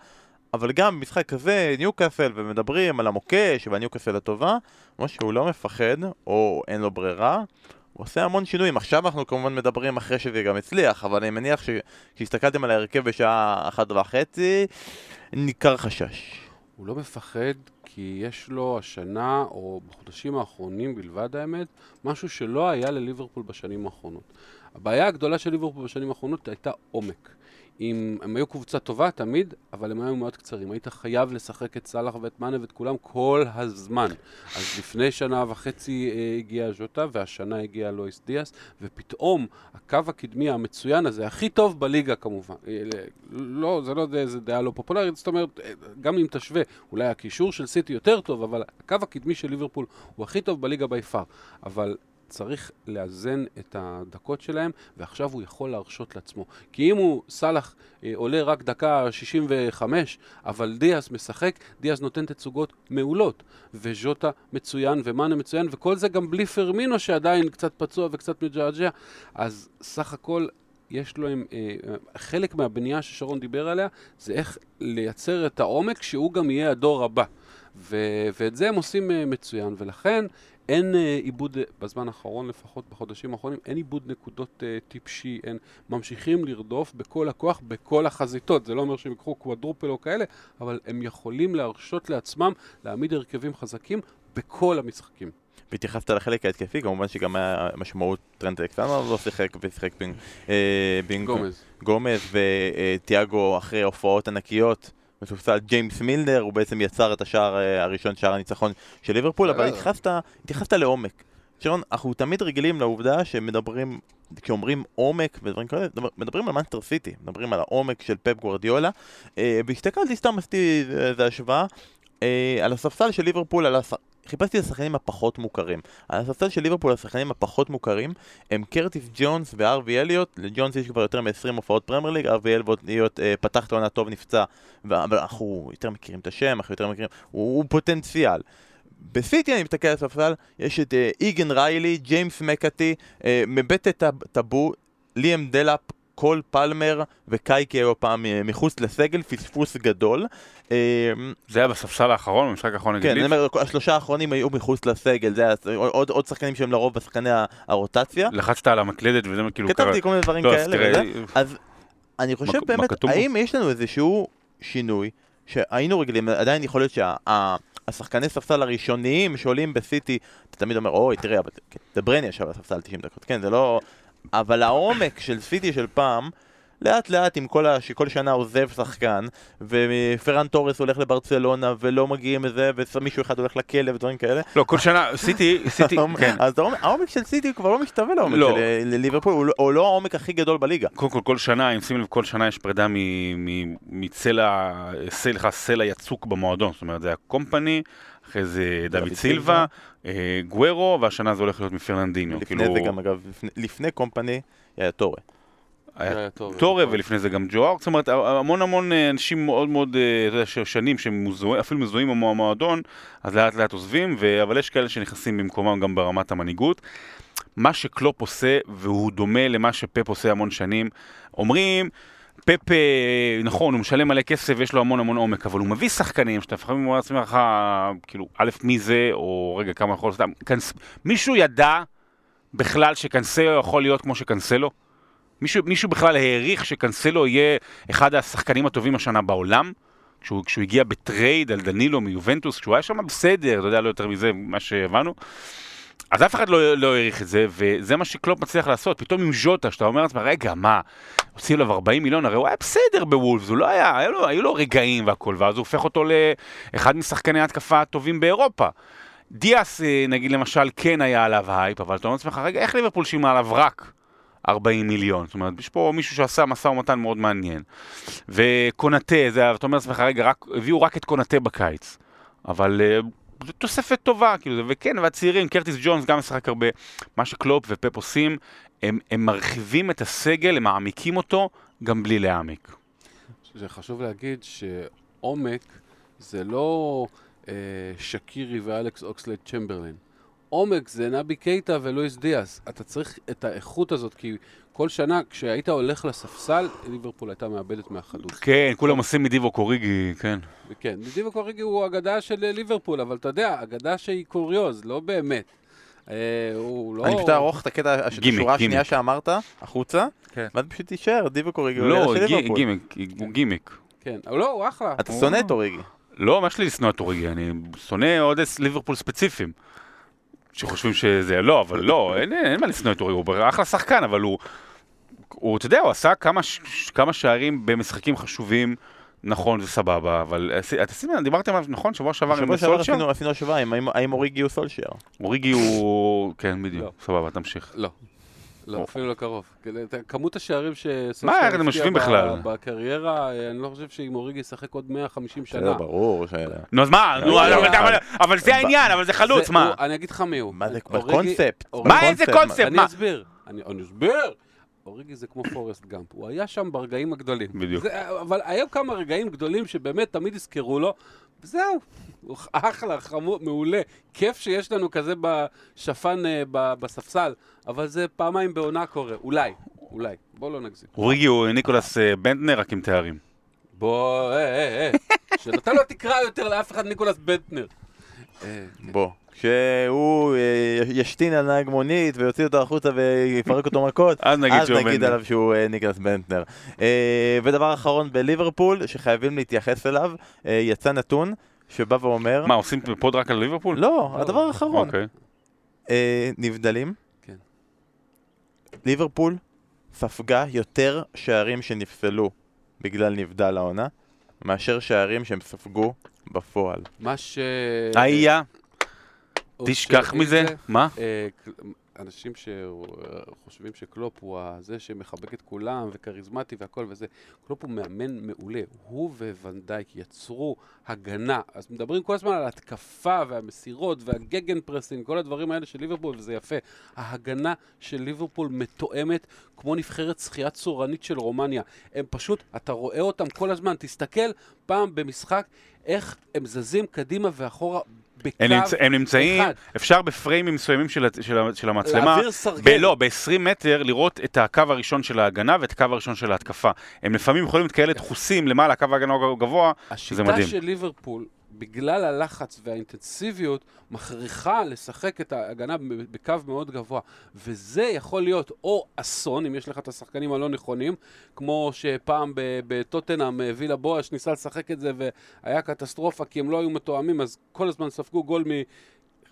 אבל גם במשחק כזה, ניוקאסל, ומדברים על המוקש והניוקאסל הטובה, כמו שהוא לא מפחד, או אין לו ברירה, הוא עושה המון שינויים. עכשיו אנחנו כמובן מדברים אחרי שזה גם הצליח, אבל אני מניח שכשהסתכלתם על ההרכב בשעה אחת וחצי, ניכר חשש. הוא לא מפחד כי יש לו השנה, או בחודשים האחרונים בלבד האמת, משהו שלא היה לליברפול בשנים האחרונות. הבעיה הגדולה של ליברפול בשנים האחרונות הייתה עומק. אם הם היו קבוצה טובה תמיד, אבל הם היו מאוד קצרים. היית חייב לשחק את סאלח ואת מאנה ואת כולם כל הזמן. אז לפני שנה וחצי אה, הגיע ז'וטה, והשנה הגיע לואיס דיאס, ופתאום הקו הקדמי המצוין הזה, הכי טוב בליגה כמובן, אה, לא, זה לא איזה דעה לא פופולרית, זאת אומרת, אה, גם אם תשווה, אולי הקישור של סיטי יותר טוב, אבל הקו הקדמי של ליברפול הוא הכי טוב בליגה בי פאר. אבל צריך לאזן את הדקות שלהם, ועכשיו הוא יכול להרשות לעצמו. כי אם הוא, סאלח, אה, עולה רק דקה 65, אבל דיאס משחק, דיאס נותן תצוגות מעולות. וז'וטה מצוין, ומאנה מצוין, וכל זה גם בלי פרמינו שעדיין קצת פצוע וקצת מג'עג'ע. אז סך הכל... יש לו, הם, אה, חלק מהבנייה ששרון דיבר עליה, זה איך לייצר את העומק שהוא גם יהיה הדור הבא. ו, ואת זה הם עושים אה, מצוין, ולכן אין אה, עיבוד, אה, בזמן האחרון לפחות, בחודשים האחרונים, אין עיבוד נקודות אה, טיפשי, אין, ממשיכים לרדוף בכל הכוח, בכל החזיתות. זה לא אומר שהם ייקחו קוואדרופל או כאלה, אבל הם יכולים להרשות לעצמם להעמיד הרכבים חזקים בכל המשחקים. והתייחסת לחלק ההתקפי, כמובן שגם היה משמעות טרנט אלכסנדר לא שיחק ושיחק בין, בין גומז. גומז וטיאגו אחרי הופעות ענקיות. סופסל ג'יימס מילנר, הוא בעצם יצר את השער אה, הראשון, שער הניצחון של ליברפול, אבל. התייחסת, התייחסת לעומק. שרון, אנחנו תמיד רגילים לעובדה שמדברים, כשאומרים עומק ודברים כאלה, מדבר- מדברים על מנצ'סטר סיטי, מדברים על העומק של פפ גווארדיולה, אה, והסתכלתי סתם, עשיתי איזה השוואה, אה, על הספסל של ליברפול, על הס... חיפשתי את השחקנים הפחות מוכרים. על הספסל של ליברפול, השחקנים הפחות מוכרים הם קרטיס ג'ונס והארווי אליוט, לג'ונס יש כבר יותר מ-20 הופעות פרמייר ליג, הארווי אליוט אה, פתח את העונה טוב, נפצע, אבל אנחנו יותר מכירים את השם, אנחנו יותר מכירים, הוא, הוא פוטנציאל. בסיטי אני מסתכל על הספסל, יש את אה, איגן-ריילי, ג'יימס מקאטי, אה, מבטת טב- טאבו, ליאם דלאפ, קול פלמר וקייקי היו הפעם אה, מחוץ לסגל, פספוס גדול. אה, זה היה בספסל האחרון, במשחק האחרון נגד כן, אני לידס. אומר, השלושה האחרונים היו מחוץ לסגל, זה היה עוד, עוד שחקנים שהם לרוב בשחקני הרוטציה. לחצת על המקלדת וזה כאילו כתבתי כל מיני דברים לא, כאלה, תראה, וזה. אז אני חושב מה- מה באמת, בו? האם יש לנו איזשהו שינוי שהיינו רגילים, עדיין יכול להיות שהשחקני ספסל הראשוניים שעולים בסיטי, אתה תמיד אומר, אוי, תראה, אבל כן, זה ברני ישב על הספסל 90 דקות, כן, זה לא... אבל העומק של סיטי של פעם, לאט לאט עם כל ה... שכל שנה עוזב שחקן, ופרן תורס הולך לברצלונה, ולא מגיעים לזה, ומישהו אחד הולך לכלא ודברים כאלה. לא, כל שנה, סיטי, סיטי, כן. אז העומק- של סיטי כבר לא משתווה לעומק לא. של אה, ליברפול, הוא לא- הוא לא העומק הכי גדול בליגה. קודם כל, כל שנה, אם שים לב, כל שנה יש פרידה מ- מ- מצלע, סלע יצוק במועדון. זאת אומרת, זה היה קומפני, אחרי זה דוד סילבה, גוורו, והשנה זה הולך להיות מפרננדיניו. לפני כאילו, זה גם, אגב, לפני- לפני קומפני, היה טורה. היה. טורה ולפני זה גם ג'ואר, זאת אומרת המון המון אה, אנשים מאוד מאוד, אה, אתה יודע, ש- שנים שהם מזוהים- אפילו מזוהים עם המועדון, אז לאט לאט עוזבים, ו- אבל יש כאלה שנכנסים במקומם גם ברמת המנהיגות. מה שקלופ עושה, והוא דומה למה שפפ עושה המון שנים, אומרים, פפ, אה, נכון, הוא משלם מלא כסף ויש לו המון המון עומק, אבל הוא מביא שחקנים שאתה לפעמים אומר לעצמך, כאילו, א', מי זה, או רגע, כמה יכול להיות, קנס... מישהו ידע בכלל שקנסלו יכול להיות כמו שקנסלו? מישהו, מישהו בכלל העריך שקנסלו יהיה אחד השחקנים הטובים השנה בעולם? כשהוא, כשהוא הגיע בטרייד על דנילו מיובנטוס, כשהוא היה שם בסדר, אתה יודע, לא יותר מזה, מה שהבאנו. אז אף אחד לא, לא העריך את זה, וזה מה שקלופ מצליח לעשות. פתאום עם ז'וטה, שאתה אומר לעצמך, רגע, מה, הוציאו עליו 40 מיליון, הרי הוא היה בסדר בוולפס, הוא לא היה, היה לו, היו לו רגעים והכל, ואז הוא הופך אותו לאחד משחקני ההתקפה הטובים באירופה. דיאס, אה, נגיד למשל, כן היה עליו הייפ, אבל אתה אומר לעצמך, רגע, איך ליברפול שילמה עליו רק 40 מיליון? זאת אומרת, יש פה מישהו שעשה משא ומתן מאוד מעניין. וקונאטה, אתה אומר לעצמך, רגע, רק, הביאו רק את קונאטה בקיץ. אבל אה, תוספת טובה, כאילו, וכן, והצעירים, קרטיס ג'ונס גם משחק הרבה. מה שקלופ ופפ עושים, הם, הם מרחיבים את הסגל, הם מעמיקים אותו, גם בלי להעמיק. זה חשוב להגיד שעומק זה לא אה, שקירי ואלכס אוקסלד צ'מברלין. עומק זה נבי קייטה ולואיס דיאס. אתה צריך את האיכות הזאת, כי כל שנה כשהיית הולך לספסל, ליברפול הייתה מאבדת מהחלוץ. כן, כולם עושים מדיבו קוריגי, כן. כן, דיבו קוריגי הוא אגדה של ליברפול, אבל אתה יודע, אגדה שהיא קוריוז, לא באמת. אה, הוא לא... אני פשוט אערוך את הקטע השורה. השנייה שאמרת, החוצה, כן. ואז פשוט תישאר, דיבו קוריגי לא. גימיק, הוא גימיק. כן, אבל לא, הוא אחלה. אתה שונא את אוריגי. לא, מה יש לי לשנוא את אוריגי? אני שונא אוהדי ליברפול ספציפיים. שחושבים שזה, לא, אבל לא, אין, אין מה לשנוא את אוריגי, הוא אחלה שחקן, אבל הוא, הוא, אתה יודע, הוא עשה כמה, ש- כמה שערים במשחקים חשובים, נכון, זה סבבה, אבל עשי- אתה שים לב, דיברתם עליו, נכון, שבוע שעבר עם בשבוע שעבר סולשר? עשינו- השוואה, האם- אוריגי הוא סולשייר? אוריגי הוא, כן, לא. בדיוק, סבבה, תמשיך. לא. לא, או. אפילו לא קרוב. אתה- כמות השערים שסופר מה, איך אתם הבקיע משווים ב- בכלל? בקריירה, אה, אני לא חושב שאם אוריגי ישחק עוד 150 שנה. בסדר, ברור. ש- נו, אז מה, נו, לא, אבל- לא, אבל- אבל זה העניין, אבל זה חלוץ, זה- מה? הוא- אני אגיד לך מי הוא. מה זה, בקונספט. מה, איזה קונספט? אני? אסביר. אני אני אסביר. אוריגי זה כמו פורסט גאמפ, הוא היה שם ברגעים הגדולים. בדיוק. זה, אבל היו כמה רגעים גדולים שבאמת תמיד יזכרו לו, וזהו. הוא אחלה, חמור, מעולה. כיף שיש לנו כזה בשפן אה, ב- בספסל, אבל זה פעמיים בעונה קורה. אולי, אולי. בוא לא נגזים. אוריגי הוא ניקולס אה, בנדנר, רק עם תארים. בוא, אה, אה, אה. שאתה לא תקרא יותר לאף אחד ניקולס בנטנר. אה, בוא. כשהוא אה, ישתין על נהג מונית ויוציא אותו החוצה ויפרק אותו מכות, אז נגיד אז שהוא נגיד. עליו שהוא אה, ניקלס בנטנר. אה, ודבר אחרון בליברפול, שחייבים להתייחס אליו, יצא נתון שבא ואומר, מה, עושים פוד רק על ליברפול? לא, הדבר האחרון, אוקיי. אה, נבדלים, כן. ליברפול ספגה יותר שערים שנפסלו בגלל נבדל העונה, מאשר שערים שהם ספגו בפועל. מה ש... איה, עוד תשכח מזה. זה, מה? אה, אנשים שחושבים שקלופ הוא זה שמחבק את כולם וכריזמטי והכל וזה, קלופ הוא מאמן מעולה. הוא וואן דייק יצרו הגנה. אז מדברים כל הזמן על התקפה והמסירות וה gegenpressing, כל הדברים האלה של ליברפול, וזה יפה. ההגנה של ליברפול מתואמת כמו נבחרת שחייה צורנית של רומניה. הם פשוט, אתה רואה אותם כל הזמן, תסתכל פעם במשחק איך הם זזים קדימה ואחורה בקו הם, נמצ... הם נמצאים, אחד. אפשר בפריימים מסוימים של, של, של המצלמה, להעביר סרגל. ב- לא, ב-20 מטר לראות את הקו הראשון של ההגנה ואת הקו הראשון של ההתקפה. הם לפעמים יכולים להיות כאלה דחוסים למעלה, הקו ההגנה הוא גבוה, השיטה מדהים. של ליברפול, בגלל הלחץ והאינטנסיביות, מכריחה לשחק את ההגנה בקו מאוד גבוה. וזה יכול להיות או אסון, אם יש לך את השחקנים הלא נכונים, כמו שפעם בטוטנאם אה, וילה בואש ניסה לשחק את זה והיה קטסטרופה כי הם לא היו מתואמים, אז כל הזמן ספגו גול מ...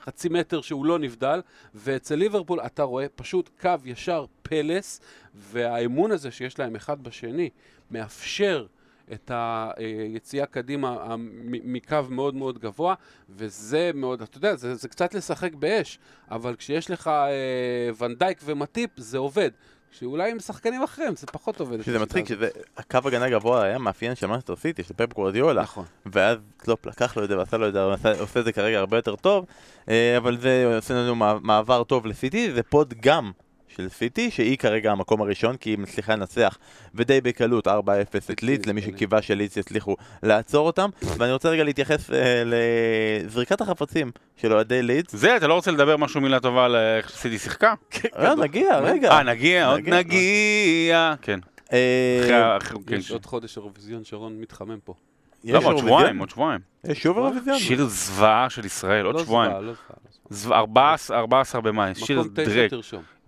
חצי מטר שהוא לא נבדל, ואצל ליברפול אתה רואה פשוט קו ישר פלס, והאמון הזה שיש להם אחד בשני מאפשר את היציאה קדימה מקו מאוד מאוד גבוה, וזה מאוד, אתה יודע, זה, זה קצת לשחק באש, אבל כשיש לך אה, ונדייק ומטיפ, זה עובד. שאולי עם שחקנים אחרים זה פחות עובד. שזה מצחיק, שזה הקו הגנה גבוה היה מאפיין של מנצ'סטר סיטי, של פפ גורדיולה. נכון. ואז קלופ לקח לו את זה ועשה לו את זה, עושה את זה כרגע הרבה יותר טוב, אה, אבל זה עושה לנו מע- מעבר טוב לסיטי, זה פודגם של סיטי, שהיא כרגע המקום הראשון, כי היא מצליחה לנצח, ודי בקלות 4-0 את לידס, למי שקיווה שלידס יצליחו לעצור אותם, ואני רוצה רגע להתייחס אה, לזריקת החפצים של אוהדי לידס. זה, אתה לא רוצה לדבר משהו מילה טובה על איך סיטי שיחקה? אה, נגיע, רגע. אה, נגיע, עוד נגיע. נגיע. כן. אה, כן, יש עוד חודש אירוויזיון, שרון מתחמם פה. לא, עוד? שבועיים, עוד שבועיים. יש שוב אירוויזיון? שיר זוועה של ישראל, עוד לא שבועיים. לא זוועה, לא זוועה. זוועה, 14 14 במאי, שיר מקום תשע דרק.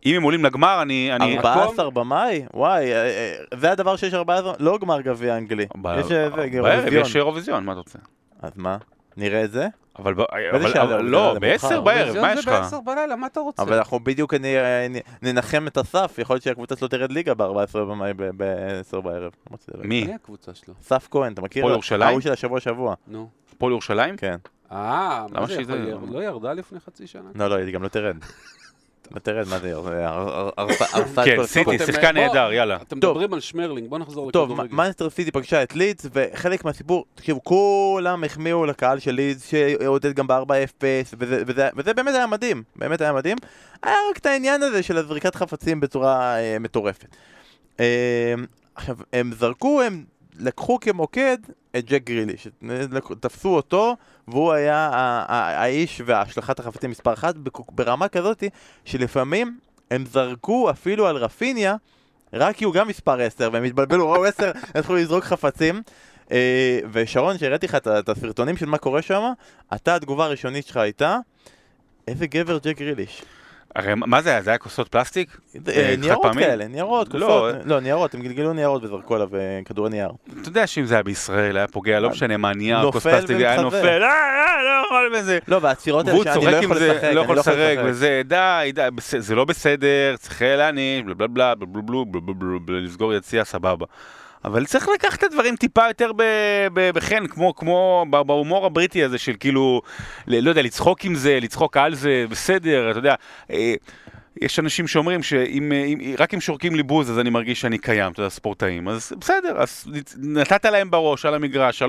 אם הם עולים לגמר, אני... אני- 14 במאי? וואי, אה, אה, זה הדבר שיש 14? לא גמר גביע אנגלי. יש אה, זה, אירוויזיון. יש אירוויזון, מה אתה רוצה? אז מה? נראה את זה? אבל אבל- זה? לא, זה בעשר מאוחר. בערב, מה יש זה לך? בעשר בלילה, מה אתה רוצה? אבל אנחנו בדיוק ננחם את הסף, יכול להיות שהקבוצה שלו תרד ליגה ב-14 במאי ב-10 בערב. לא. מי? מי הקבוצה שלו? סף כהן, אתה מכיר? הפועל ירושלים? ההוא של השבוע שבוע. נו. הפועל ירושלים? כן. אה, למה מה זה יכול להיות? לא ירדה לפני חצי שנה? לא, לא, היא גם לא תרד. (laughs) תרד, מה זה? הר- הר- הרסה את כן, כל סיטי, הספורט. אתם- שיחקה נהדר, יאללה. אתם טוב. מדברים על שמרלינג, בוא נחזור טוב, לכדורגל. מנסטר סיטי פגשה את לידס, וחלק מהסיפור, תקשיבו, כולם החמיאו לקהל של לידס, שעודד גם ב-4-0, וזה, באמת היה מדהים, באמת היה מדהים. היה רק את העניין הזה של הזריקת חפצים בצורה אה, מטורפת. אה, עכשיו, הם זרקו, הם לקחו כמוקד את ג'ק גריליש, תפסו אותו, והוא היה האיש והשלכת החפצים מספר אחת, ברמה כזאת שלפעמים הם זרקו אפילו על רפיניה, רק כי הוא גם מספר 10, והם התבלבלו, ראו 10, (laughs) התחילו לזרוק חפצים. אה, ושרון, שהראיתי לך את הסרטונים של מה קורה שם, אתה, התגובה הראשונית שלך הייתה, איזה גבר ג'ק גריליש. הרי מה זה היה? זה היה כוסות פלסטיק? אה, אה, ניירות? כאלה, ניירות, לא, כוסות, אה. לא, ניירות, הם גלגלו ניירות וזרקו עליו אה, כדורי נייר. אתה יודע שאם זה היה בישראל, היה פוגע, לא משנה מה, נייר, כוס פלסטיק, היה. נופל, אה, אה, לא יכול וזה. לא, והעצירות האלה שאני לא יכול לשחק, לא אני יכול לשחק. וזה, די, די, זה לא בסדר, צריך להעניש, בלה בלה בלה, בלה בלה בלה, בלה בלה בלה, בלה, לסגור יציאה, סבבה. אבל צריך לקחת את הדברים טיפה יותר בחן, כמו, כמו בהומור הבריטי הזה של כאילו, לא יודע, לצחוק עם זה, לצחוק על זה, בסדר, אתה יודע. אה, יש אנשים שאומרים שאם אה, אם- רק אם שורקים לי בוז אז אני מרגיש שאני קיים, אתה יודע, ספורטאים. אז בסדר, אז נתת להם בראש על המגרש, 3-0,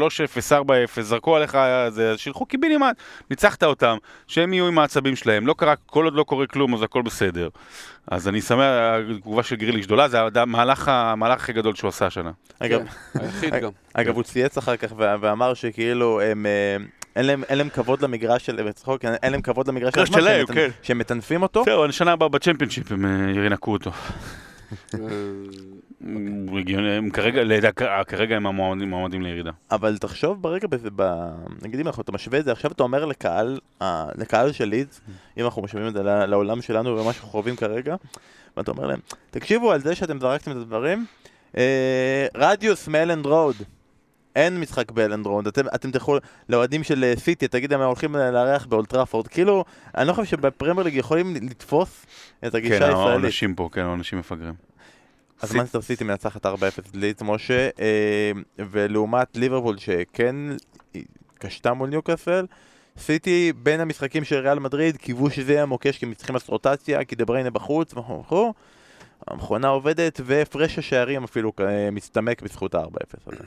4-0, זרקו עליך, זה, אז שילכו קיבינימט, ניצחת אותם, שהם יהיו עם העצבים שלהם. לא קרה, כל עוד לא קורה כלום אז הכל בסדר. אז אני שמח, התגובה של גריליש גדולה, זה המהלך, המהלך הכי גדול שהוא עשה השנה. אגב, כן, היחיד גם. אגב, הוא צייץ אחר כך ואמר שכאילו הם... אה, אין להם, אין להם כבוד למגרש של... בצחוק, אין להם כבוד למגרש של מגרש עצמם, שלהם, שהם כן. שהם מטנפים אותו. זהו, השנה הבאה בצ'מפיונשיפ הם אה, ינקו אותו. (laughs) אה, הם כרגע, לידע- כרגע הם המועמדים מועמדים לירידה. אבל תחשוב ברגע. נגיד אם אתה משווה את זה, עכשיו אתה אומר לקהל, אה, לקהל של לידס, אם אנחנו משווים את זה לעולם שלנו ומה שאנחנו חווים כרגע, ואתה אומר להם, תקשיבו על זה שאתם זרקתם את הדברים, אה, רדיוס מאלנד רואד. אין משחק באלנד רואד, אתם, אתם תלכו לאוהדים של אה, סיטי, תגיד להם, הם הולכים לארח באולד טראפורד, כאילו, אני לא חושב שבפרמייר ליג יכולים לתפוס את הגישה כן, הישראלית. האנשים פה, כן, האנשים מפגרים. אז מנצ'סטר סיטי מנצחת 4-0 את לידס משה, אה, ולעומת ליברפול שכן קשתה מול ניוקאסל, סיטי בין המשחקים של ריאל מדריד קיוו שזה יהיה מוקש כי הם צריכים לעשות רוטציה, כי דבריינה בחוץ וכו' וכו'. המכונה עובדת והפרש השערים אפילו אה, מסתמק בזכות ה-4-0 הזה.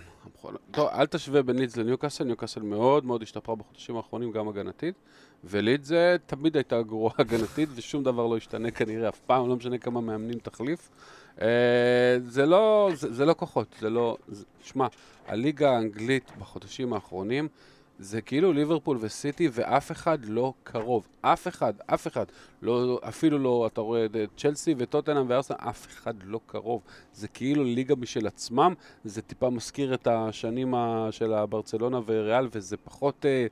טוב, אל תשווה בין לידס לניוקאסל, ניוקאסל מאוד מאוד השתפרה בחודשים האחרונים, גם הגנתית, ולידס תמיד הייתה גרועה הגנתית, (laughs) ושום דבר לא ישתנה כנראה אף פעם, לא משנה כמה מאמנים תחליף. אה, זה לא, זה, זה לא כוחות, זה לא... שמע, הליגה האנגלית בחודשים האחרונים, זה כאילו ליברפול וסיטי, ואף אחד לא קרוב. אף אחד, אף אחד. לא, אפילו לא, אתה רואה את צ'לסי וטוטנאם וארסנל, אף אחד לא קרוב. זה כאילו ליגה משל עצמם, זה טיפה מזכיר את השנים של הברצלונה וריאל, וזה פחות... אה,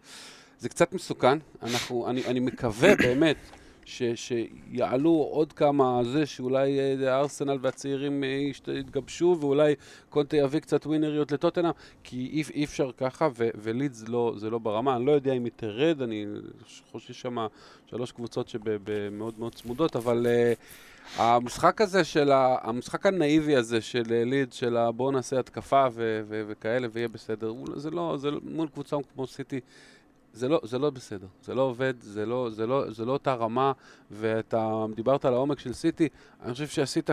זה קצת מסוכן. אנחנו, אני, אני מקווה באמת ש, שיעלו עוד כמה זה, שאולי אה, הארסנל והצעירים אה, יתגבשו, ואולי קונטה יביא קצת ווינריות לטוטנאם, כי אי, אי אפשר ככה, ו, ולידס לא, זה לא ברמה. אני לא יודע אם היא תרד, אני חושב שם שלוש קבוצות שמאוד מאוד צמודות, אבל... אה, המשחק הזה של, ה... המשחק הנאיבי הזה של ליד, של ה- בואו נעשה התקפה ו... ו... וכאלה ויהיה בסדר, הוא- זה לא, זה לא, מול קבוצה כמו סיטי, זה לא, זה לא בסדר, זה לא עובד, זה לא, זה לא, זה לא אותה רמה, ואתה דיברת על העומק של סיטי, אני חושב שעשית.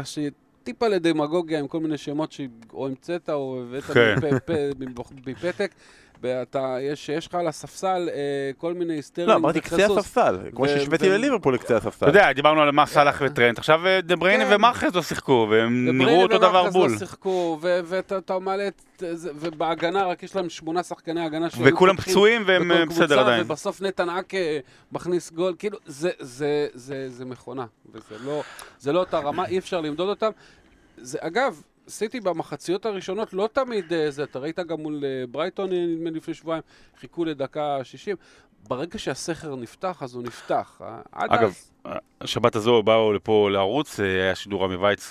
טיפה לדמגוגיה עם כל מיני שמות שאו המצאת או הבאת כן. מפתק. ואתה, יש, יש לך על הספסל אה, כל מיני היסטריים לא, אמרתי קצה הספסל, כמו שהשוויתי ו- לליברפול לקצה אתה הספסל. יודע, דיברנו על מה סאלח וטרנט, עכשיו אה, דה בריינה כן. ומאחז לא שיחקו, והם נראו אותו דבר ומאחז בול. לא שיחקו, ו- ואתה אתה מעלה את... זה- ובהגנה רק יש להם שמונה שחקני הגנה שהיו וכולם פצועים והם אה, בסדר עדיין. ובסוף נתן אקה מכניס גול, כאילו, זה, זה, זה, זה מכונה, וזה לא, זה לא אותה רמה, אי אפשר למדוד אותם. זה, אגב, סיטי במחציות הראשונות לא תמיד אה, זה, אתה ראית גם מול אה, ברייטון, אה, נדמה לפני שבועיים, חיכו לדקה 60. ברגע שהסכר נפתח, אז הוא נפתח. עד אגב. השבת הזו באו לפה לערוץ, היה שידור רמי וייץ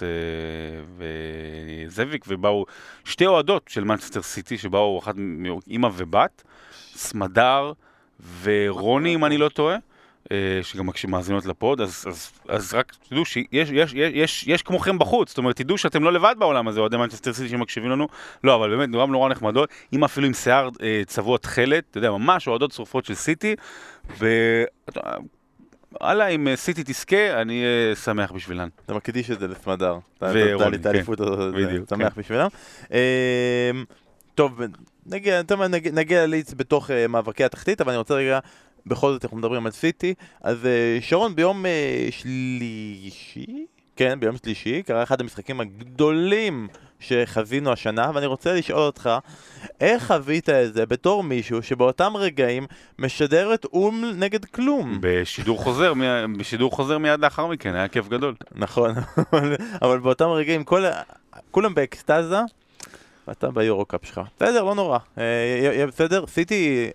וזאביק, ובאו שתי אוהדות של מנצ'סטר סיטי, שבאו אחת אימא ובת, סמדר ורוני, אם אני לא טועה. אה, שגם מאזינות לפוד, אז, אז, אז רק תדעו שיש יש, יש, יש, יש כמוכם בחוץ, זאת אומרת, תדעו שאתם לא לבד בעולם הזה, אוהדי מנצ'סטר סיטי שמקשיבים לנו, לא, אבל באמת נורא נורא נחמדות, אם אפילו עם שיער אה, צבוע תכלת, אתה יודע, ממש אוהדות שרופות של סיטי, וואלה, אם אה, סיטי תזכה, אני אהיה שמח בשבילן. אתה מקדיש את זה לסמדר. אתה נתן לי את כן. האליפות הזאת, שמח בשבילם. אמ, טוב, נגיע, נגיע- נגיע לליץ בתוך אה, מאבקי התחתית, אבל אני רוצה רגע, בכל זאת אנחנו מדברים על סיטי, אז אה, שרון ביום אה, שלישי, כן, ביום שלישי, קרה אחד המשחקים הגדולים שחזינו השנה, ואני רוצה לשאול אותך, איך חווית את זה בתור מישהו שבאותם רגעים משדר את אום נגד כלום? בשידור חוזר, בשידור חוזר מיד לאחר מכן, היה כיף גדול. נכון, אבל- באותם רגעים כל, כולם באקסטזה, ואתה ביורו-קאפ שלך. בסדר, לא נורא. אה, יהיה בסדר, סיטי,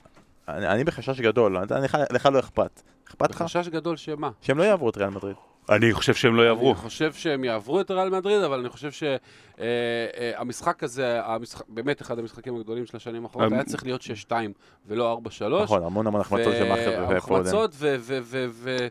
אני, אני בחשש גדול, אתה- לך, לך לא אכפת. אכפת לך? בחשש גדול שמה? שהם לא יעברו את ריאל מדריד. אני חושב שהם לא יעברו. אני חושב שהם יעברו את ריאל מדריד, אבל אני חושב שהמשחק הזה, המשחק- באמת אחד המשחקים הגדולים של השנים האחרונות, אמ- היה צריך להיות 6-2 ולא 4-3. נכון, המון המון החמצות של מאכר ופודן. החמצות, ו... ו- ו- ו-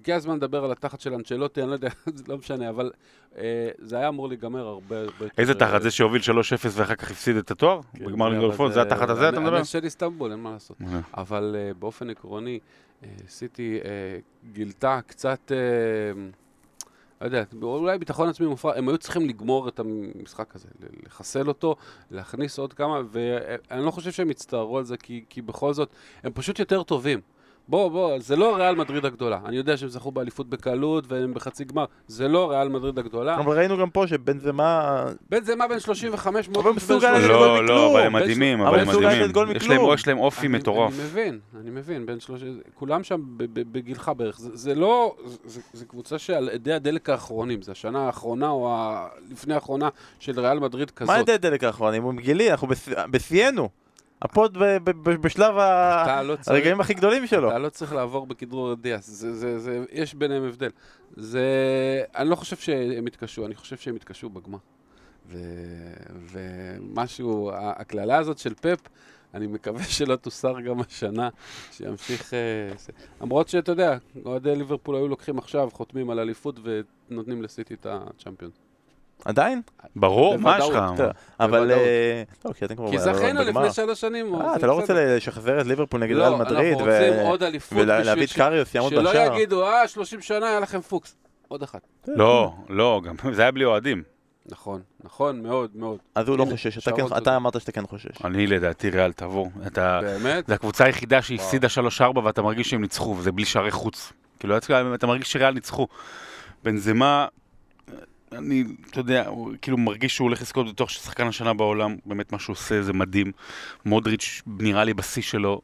הגיע הזמן לדבר על התחת של אנצ'לוטי, אני לא יודע, (laughs) זה לא משנה, אבל אה, זה היה אמור להיגמר הרבה. איזה תחת? אה, זה שהוביל 3-0 ואחר כך הפסיד את התואר? כן, בגמר אבל ליגת אלופות? זה התחת הזה אתה מדבר? הנס של איסטנבול, אין מה לעשות. אה. אבל uh, באופן עקרוני, uh, סיטי uh, גילתה קצת, uh, לא יודע, אולי ביטחון עצמי מופרע, הם היו צריכים לגמור את המשחק הזה, לחסל אותו, להכניס עוד כמה, ואני לא חושב שהם יצטערו על זה, כי, כי בכל זאת, הם פשוט יותר טובים. בוא, בוא, זה לא ריאל מדריד הגדולה. אני יודע שהם זכו באליפות בקלות והם בחצי גמר, זה לא ריאל מדריד הגדולה. אבל ראינו גם פה שבן זמה... בן זמה בן 35, אבל מאוד מסוגל לתת גול לא, לא, מכלום. אבל הם מדהימים, אבל אבל הם מדהימים. יש להם- אופי מטורף. אני מבין, אני מבין, בין שלוש... כולם שם בגילך בערך. זה, לא... זה, זה קבוצה שעל אדי הדלק האחרונים, זה השנה האחרונה או. לפני האחרונה של ריאל מדריד כזאת. מה ידי הדלק האחרונים? הוא מגילי, אנחנו בש- בשיאנו. הפוד בשלב לא צריך... הרגעים הכי גדולים שלו. אתה לא צריך לעבור בכדרור דיאס, זה, זה, זה, יש ביניהם הבדל. זה... אני לא חושב שהם יתקשו, אני חושב שהם יתקשו בגמר. ומשהו, הקללה הזאת של פפ, אני מקווה (laughs) שלא תוסר גם השנה, שימשיך... אה. למרות שאתה יודע, אוהדי ליברפול היו לוקחים עכשיו, חותמים על אליפות ונותנים לסיטי את הצ'מפיון. עדיין? ברור, מה יש לך? אבל... אה, לא, כי אתם כבר כי בגמר. זכינו לפני שלוש שנים. אה, אתה לא. רוצה לשחזר את ליברפול נגד לא, ריאל מדריד אנחנו ו- רוצים עוד אליפות ולהביא את קריוס יעמוד שלא בשער. יגידו, אה, 30 שנה היה לכם פוקס. עוד אחת. לא, לא, גם (laughs) זה היה בלי אוהדים. נכון, נכון, מאוד, מאוד. אז הוא לא חושש, אתה כן-. אתה אמרת שאתה כן חושש. אני לדעתי ריאל תעבור. אתה... באמת? זה הקבוצה היחידה שהפסידה 3-4 ואתה מרגיש שהם ניצחו, וזה בלי שערי חוץ. כאילו, אתה מרגיש שריאל ניצחו. בנזמה, אני, אתה יודע, הוא כאילו מרגיש שהוא הולך לזכות בתור שחקן השנה בעולם, באמת מה שהוא עושה זה מדהים. מודריץ' נראה לי בשיא שלו.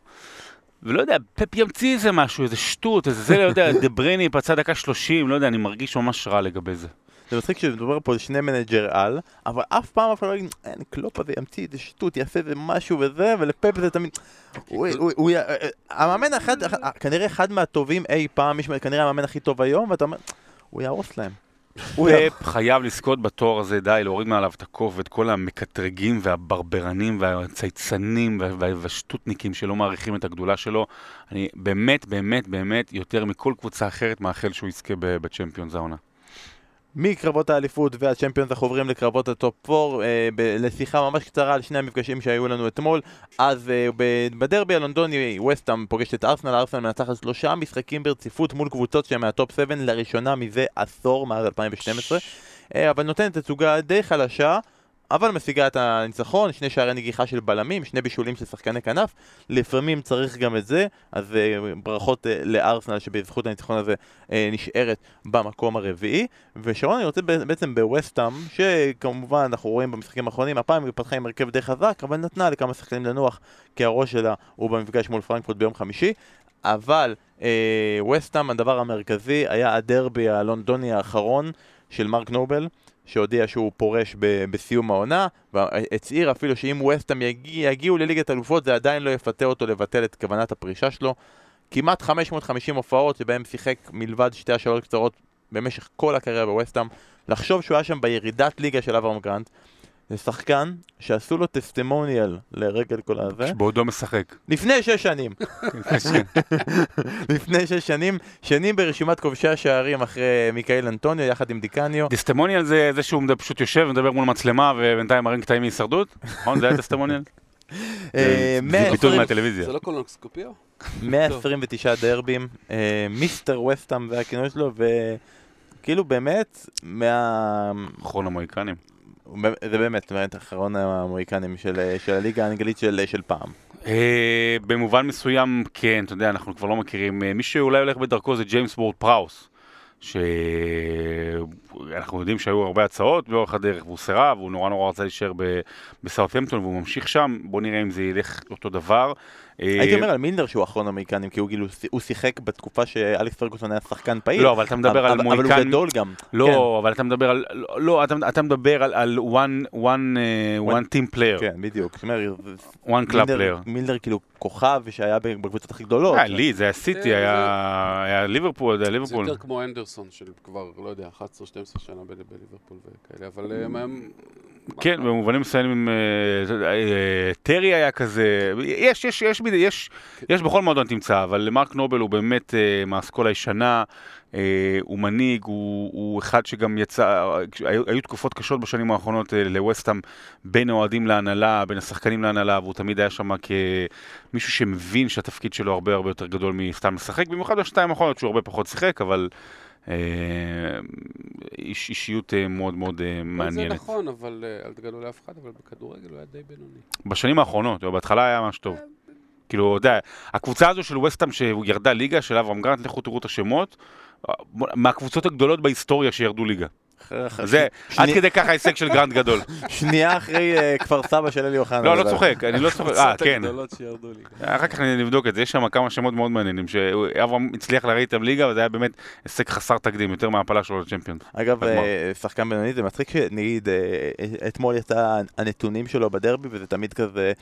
ולא יודע, פפ ימציא איזה משהו, איזה שטות, איזה זה, לא יודע, (laughs) דה ברייני פצע דקה 30, לא יודע, אני מרגיש ממש רע לגבי זה. זה מצחיק שמדובר פה על שני מנג'רי על, אבל אף פעם אף אחד לא יגיד, אין, קלופ הזה ימציא איזה שטות, יעשה איזה משהו וזה, ולפפ זה תמיד... הוא- הוא- י- אה, המאמן אחד, אחד- כנראה אחד מהטובים אי פעם, כנראה המאמן הכי טוב היום, ואתה אומר, הוא יהרוס להם. פפ חייב לזכות בתואר הזה, די, להוריד מעליו את הקוף ואת כל המקטרגים והברברנים והצייצנים וה- וה- והשטותניקים שלא מעריכים את הגדולה שלו. אני באמת, באמת, באמת, יותר מכל קבוצה אחרת, מאחל שהוא יזכה בצ'מפיונס העונה. מקרבות האליפות והצ'מפיונס אנחנו עוברים לקרבות הטופ 4 אה, ב- לשיחה ממש קצרה על שני המפגשים שהיו לנו אתמול אז אה, ב- בדרבי הלונדוני ווסטהאם פוגשת את ארסנל, ארסנל מנצחת שלושה משחקים ברציפות מול קבוצות שהן מהטופ 7 לראשונה מזה עשור מאז 2012 אה, אבל נותנת תצוגה די חלשה. אבל משיגה את הניצחון, שני שערי נגיחה של בלמים, שני בישולים של שחקני כנף, לפעמים צריך גם את זה, אז uh, ברכות uh, לארסנל שבזכות הניצחון הזה uh, נשארת במקום הרביעי. ושרון, אני רוצה בעצם בווסטאם, שכמובן אנחנו רואים במשחקים האחרונים, הפעם היא פתחה עם הרכב די חזק, אבל נתנה לכמה שחקנים לנוח, כי הראש שלה הוא במפגש מול פרנקפורט ביום חמישי. אבל ווסטאם, הדבר המרכזי היה הדרבי הלונדוני האחרון של מרק נובל. שהודיע שהוא פורש ב- בסיום העונה, והצהיר אפילו שאם ווסטהאם יגיע, יגיעו לליגת אלופות זה עדיין לא יפתה אותו לבטל את כוונת הפרישה שלו. כמעט 550 הופעות שבהם שיחק מלבד שתי השאלות קצרות במשך כל הקריירה בווסטהאם. לחשוב שהוא היה שם בירידת ליגה של אברהם גרנט, זה שחקן שעשו לו טסטימוניאל לרגל כל הזה. שבעודו משחק. לפני שש שנים. (laughs) לפני שש שנים, שנים ברשימת כובשי השערים אחרי מיקאל אנטוניו יחד עם דיקניו. טסטימוניאל זה זה שהוא פשוט יושב ומדבר מול מצלמה ובינתיים מראים קטעים מהישרדות? נכון? זה היה טסטימוניאל? (laughs) אה, זה ביטוי מהטלוויזיה. זה לא קולונוסקופיה? 129 דרבים, אה, מיסטר וסטאם זה הכינוי שלו, וכאילו באמת, מה... אחרון המוהיקנים. זה באמת, באמת אחרון המוהיקנים של, של הליגה האנגלית של, של פעם. אה, במובן מסוים, כן, אתה יודע, אנחנו כבר לא מכירים. מי שאולי הולך בדרכו זה ג'יימס בורד פראוס. שאנחנו יודעים שהיו הרבה הצעות לאורך הדרך והוא סירב, הוא נורא נורא רצה להישאר בסאוטהמפטון והוא ממשיך שם, בוא נראה אם זה ילך אותו דבר. הייתי אומר על מילנר שהוא אחרון המוהיקנים, כי הוא כאילו, הוא שיחק בתקופה שאלכס פרגוסון היה שחקן פעיל. לא, אבל אתה מדבר על מוהיקן... אבל הוא גדול גם. לא, כן. אבל אתה מדבר על... לא, אתה, מדבר על, על one, one, one team player. כן, בדיוק. one club player. מילנר כאילו כוכב שהיה בקבוצות הכי גדולות. היה לי, זה היה סיטי, היה ליברפול, זה היה ליברפול. זה יותר כמו אנדרסון של כבר, לא יודע, 11-12 שנה בליברפול וכאלה, אבל הם... כן, במובנים מסוימים, טרי היה כזה, יש, יש, יש, יש, יש בכל מועדון תמצא, אבל מרק נובל הוא באמת מהאסכולה הישנה, הוא מנהיג, הוא, הוא אחד שגם יצא, היו, היו תקופות קשות בשנים האחרונות לווסטהאם בין האוהדים להנהלה, בין השחקנים להנהלה, והוא תמיד היה שם כמישהו שמבין שהתפקיד שלו הרבה הרבה יותר גדול מסתם לשחק, במיוחד בשנתיים האחרונות שהוא הרבה פחות שיחק, אבל... איש אישיות מאוד מאוד מעניינת. זה נכון, אבל אל תגלו לאף אחד, אבל בכדורגל הוא היה די בינוני. בשנים האחרונות, בהתחלה היה ממש טוב. כאילו, אתה יודע, הקבוצה הזו של וסטאם שהוא ירדה ליגה, של אברהם גרנט, לכו תראו את השמות, מהקבוצות הגדולות בהיסטוריה שירדו ליגה. זה, עד כדי ככה הישג של גרנט גדול. (laughs) שנייה אחרי כפר סבא של אלי אוחנה. לא, לא צוחק, אני לא צוחק, אה, כן. אחר כך נבדוק את זה, יש שם כמה שמות מאוד מעניינים, שאברהם הצליח להראי איתם ליגה, וזה היה באמת הישג חסר תקדים, יותר מהעפלה שלו לצ'מפיונס. אגב, שחקן בינוני, זה מצחיק שנגיד, אתמול יצא הנתונים שלו בדרבי, וזה תמיד כזה...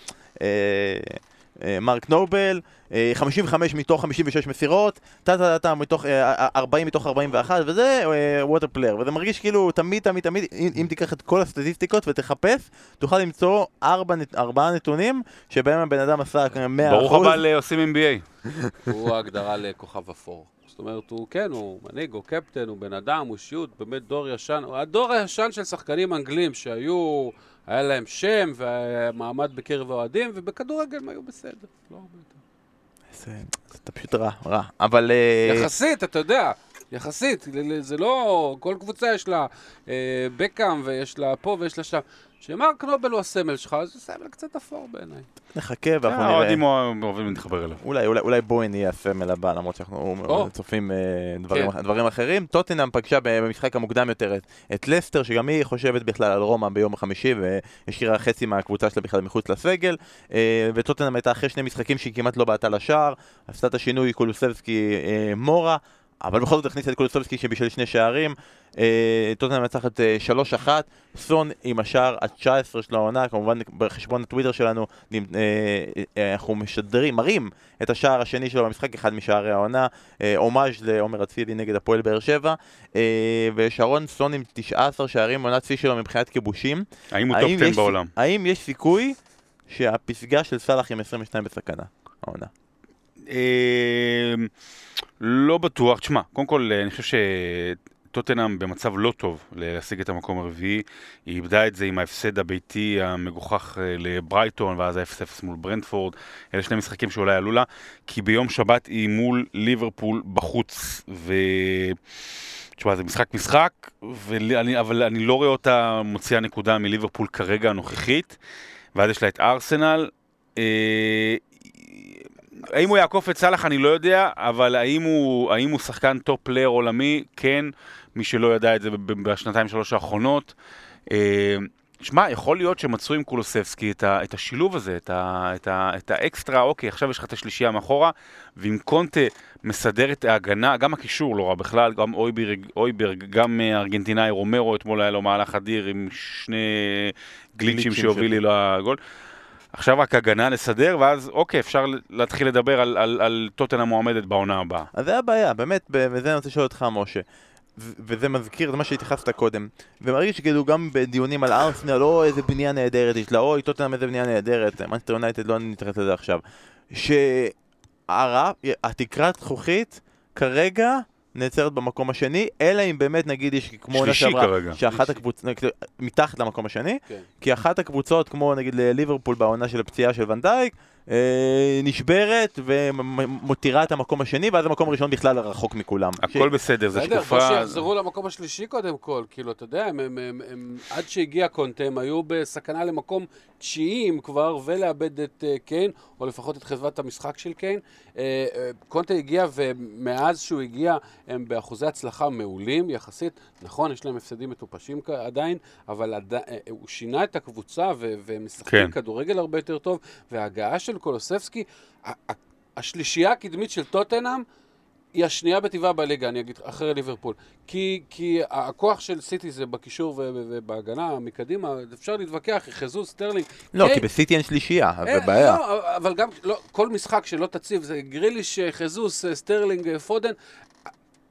מרק נובל, 55 מתוך 56 מסירות, טה-טה-טה מתוך 40 מתוך 41, וזה what a player, וזה מרגיש כאילו תמיד תמיד תמיד, אם תיקח את כל הסטטיסטיקות ותחפש, תוכל למצוא 4 נתונים שבהם הבן אדם עשה 100%. ברוך הבא לעושים MBA. (laughs) הוא ההגדרה לכוכב אפור. זאת אומרת, הוא כן, הוא מנהיג, הוא קפטן, הוא בן אדם, הוא אישיות, באמת דור ישן, הוא הדור הישן של שחקנים אנגלים שהיו... היה להם שם ומעמד בקרב האוהדים, ובכדורגל הם היו בסדר, לא הרבה יותר. זה פשוט רע, רע, אבל... יחסית, אתה יודע, יחסית, זה לא... כל קבוצה יש לה בקאם ויש לה פה ויש לה שם. שמרק נובל הוא הסמל שלך, זה סמל קצת אפור בעיניי. נחכה ואנחנו נראה. האוהדים אוהבים להתחבר אליו. אולי, אולי, אולי יהיה הסמל הבא, למרות שאנחנו צופים דברים, כן. דברים אחרים. טוטנאם פגשה במשחק המוקדם יותר את לסטר, שגם היא חושבת בכלל על רומא ביום החמישי, והשאירה חצי מהקבוצה שלה בכלל מחוץ לסגל. וטוטנאם הייתה אחרי שני משחקים שהיא כמעט לא בעטה לשער, עשתה את השינוי קולוסבסקי מורה. אבל בכל זאת הכניסה את קולוסובסקי שבשביל שני שערים. טוטנאם מנצחת 3-1, סון עם השער ה-19 של העונה, כמובן בחשבון הטוויטר שלנו אנחנו משדרים, מראים את השער השני שלו במשחק, אחד משערי העונה, הומאז' לעומר אצילי נגד הפועל באר שבע, ושרון סון עם 19 שערים, עונת שיא שלו מבחינת כיבושים. האם הוא top 10 בעולם? האם יש סיכוי שהפסגה של סאלח עם 22 בסכנה, העונה? לא בטוח. תשמע, קודם כל, אני חושב שטוטנאם במצב לא טוב להשיג את המקום הרביעי. היא איבדה את זה עם ההפסד הביתי המגוחך לברייטון, ואז ה-0-0 מול ברנטפורד. אלה שני משחקים שאולי עלו לה, כי ביום שבת היא מול ליברפול בחוץ, ו... תשמע, זה משחק משחק, ואני, אבל אני לא רואה אותה מוציאה נקודה מליברפול כרגע הנוכחית, ואז יש לה את ארסנל. אה, האם הוא יעקוף את סאלח אני לא יודע, אבל האם הוא, האם הוא שחקן top player עולמי? כן, מי שלא ידע את זה בשנתיים שלוש האחרונות. אה, שמע, יכול להיות שמצאו עם קולוסבסקי את, ה, את השילוב הזה, את, ה, את, ה, את האקסטרה, אוקיי, עכשיו יש לך את השלישייה מאחורה, ועם קונטה מסדר את ההגנה, גם הקישור לא רע בכלל, גם אויברג, אויברג גם ארגנטינאי רומרו, אתמול היה לו מהלך אדיר עם שני גליצ'ים שהובילו לגול. עכשיו רק הגנה לסדר, ואז אוקיי, אפשר להתחיל לדבר על, על, על טוטן המועמדת בעונה הבאה. אז זה הבעיה, באמת, וזה אני רוצה לשאול אותך, משה. וזה מזכיר, זה מה שהתייחסת קודם. ומרגיש שכאילו גם בדיונים על ארסנל, או איזה בנייה נהדרת יש לה, או טוטנאם איזה בנייה נהדרת, מנסטר יונייטד לא נתייחס לזה עכשיו. שהתקרת זכוכית כרגע נעצרת במקום השני, אלא אם באמת נגיד יש כמו עונה שעברה, שאחת הקבוצות, מתחת למקום השני, כן. כי אחת הקבוצות כמו נגיד ליברפול בעונה של הפציעה של ונדייק, נשברת ומותירה את המקום השני, ואז המקום הראשון בכלל רחוק מכולם. הכל בסדר, זו תקופה... בסדר, שיחזרו למקום השלישי קודם כל, כאילו, אתה יודע, הם, עד שהגיע קונטה, הם היו בסכנה למקום תשיעיים כבר, ולאבד את uh, קיין, או לפחות את חדוות המשחק של קיין. Uh, קונטה הגיע, ומאז שהוא הגיע, הם באחוזי הצלחה מעולים יחסית. נכון, יש להם הפסדים מטופשים עדיין, אבל הוא שינה את הקבוצה, והם משחקים כן. כדורגל הרבה יותר טוב, וההגעה של קולוספסקי, השלישייה הקדמית של טוטנאם, היא השנייה בטיבה בליגה, אני אגיד, אחרי ליברפול. כי, כי הכוח של סיטי זה בקישור ובהגנה מקדימה, אפשר להתווכח, חסוס, סטרלינג. לא, כי בסיטי אין שלישייה, זה אה, בעיה. לא, אבל גם, לא, כל משחק שלא תציב, זה גריליש, חסוס, סטרלינג, פודן,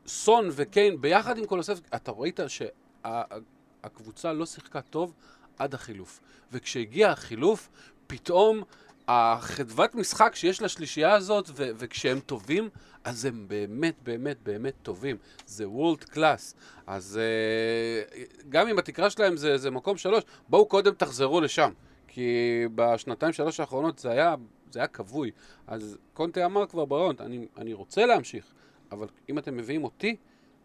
סון וקיין, ביחד עם קולוסבסקי, אתה ראית שהקבוצה לא שיחקה טוב עד החילוף. וכשהגיע החילוף, פתאום... החדוות משחק שיש לשלישייה הזאת, ו- וכשהם טובים, אז הם באמת, באמת, באמת טובים. זה וולד קלאס. אז uh, גם אם התקרה שלהם זה, זה מקום שלוש, בואו קודם תחזרו לשם. כי בשנתיים, שלוש האחרונות זה היה, זה היה כבוי. אז קונטה אמר כבר ברעיון, אני, אני רוצה להמשיך, אבל אם אתם מביאים אותי,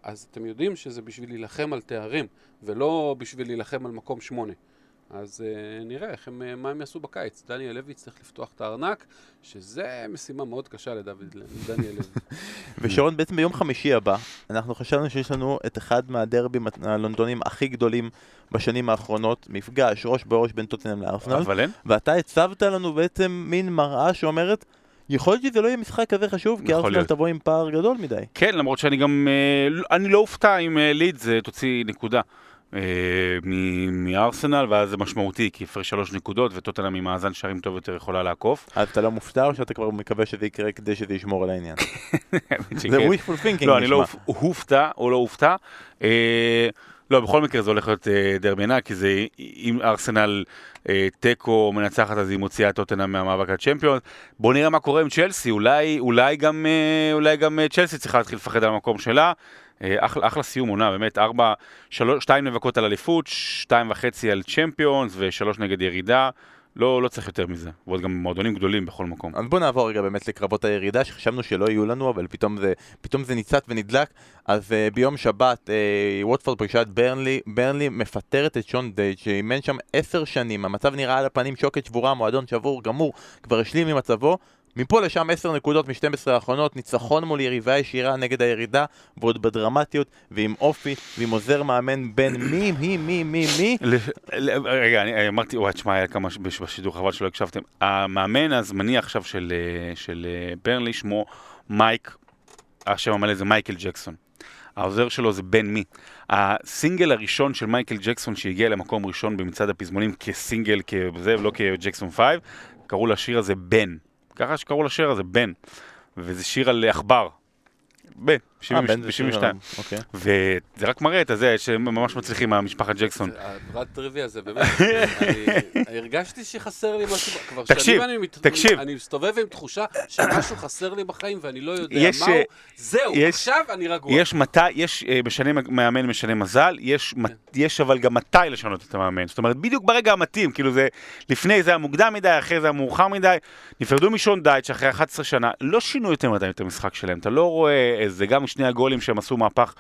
אז אתם יודעים שזה בשביל להילחם על תארים, ולא בשביל להילחם על מקום שמונה. אז uh, נראה איך הם, uh, מה הם יעשו בקיץ. דניאל לוי יצטרך לפתוח את הארנק, שזה משימה מאוד קשה לדוד, לדניאל לוי. (laughs) ושרון, בעצם ביום חמישי הבא, אנחנו חשבנו שיש לנו את אחד מהדרבים הלונדונים הכי גדולים בשנים האחרונות, מפגש ראש בראש בין טוטנאם לארסנל. אבל אין. ואתה הצבת לנו בעצם מין מראה שאומרת... יכול להיות שזה לא יהיה משחק כזה חשוב, כי ארסנל תבוא עם פער גדול מדי. כן, למרות שאני גם, אה, אני לא אופתע אם לידס תוציא נקודה. אה, מארסנל, ואז זה משמעותי, כי הפרש שלוש נקודות, וטוטנאם עם מאזן שערים טוב יותר יכולה לעקוף. אז אתה לא מופתע, או שאתה כבר מקווה שזה יקרה כדי שזה ישמור על העניין? זה wishful thinking לא, אני לא הופתע או לא הופתע. אה, לא, בכל מקרה זה הולך להיות אה, דרבי ענק, כי זה, אם ארסנל תיקו מנצחת, אז היא מוציאה את טוטנאם מהמאבק הצ'מפיון. בואו נראה מה קורה עם צ'לסי, אולי, אולי, גם, אולי גם צ'לסי צריכה להתחיל לפחד על המקום שלה. אה, אחלה, אחלה סיום עונה, באמת, ארבע, שלוש, שתיים נאבקות על אליפות, שתיים וחצי על צ'מפיונס ושלוש נגד ירידה. לא, לא צריך יותר מזה, ועוד גם מועדונים גדולים בכל מקום. אז בוא נעבור רגע באמת לקרבות הירידה שחשבנו שלא יהיו לנו, אבל פתאום זה, פתאום זה ניצת ונדלק. אז uh, ביום שבת, uh, ווטפורד פרישת ברנלי, ברנלי מפטרת את שון דייט, שאימן שם עשר שנים, המצב נראה על הפנים שוקת שבורה, מועדון שבור, גמור, כבר השלים עם מצבו, מפה לשם 10 נקודות מ-12 האחרונות, ניצחון מול יריבה ישירה נגד הירידה, ועוד בדרמטיות, ועם אופי, ועם עוזר מאמן בין מי, מי, מי, מי, מי. רגע, אני אמרתי, וואי, תשמע, היה כמה בשידור, חבל שלא הקשבתם. המאמן הזמני עכשיו של אה, אה, ברנלי, שמו מייק, השם המלא זה מייקל ג'קסון. העוזר שלו זה בן מי. הסינגל הראשון של מייקל ג'קסון שהגיע למקום ראשון במצעד הפזמונים כסינגל, כזה, ולא כג'קסון 5, קראו לשיר הזה בן. ככה שקראו לשיר הזה, בן. וזה שיר על עכבר. בן, ב-72. אה, אוקיי. וזה רק מראה את זה, שהם ממש מצליחים מהמשפחת ג'קסון. הפרט טריוויה זה באמת, (laughs) הרגשתי שחסר לי משהו, כבר שנים אני תקשיב. אני מסתובב עם תחושה שמשהו חסר לי בחיים ואני לא יודע מהו, אה, זהו, עכשיו אני רגוע. יש מתי, יש אה, משנה מאמן משנה מזל, כן. יש אבל גם מתי לשנות את המאמן. זאת אומרת, בדיוק ברגע המתאים, כאילו זה, לפני זה היה מוקדם מדי, אחרי זה היה מאוחר מדי, נפרדו משון דייט שאחרי 11 שנה, לא שינו יותר מדי את המשחק שלהם, אתה לא רואה, זה גם משני הגולים שהם עשו מהפך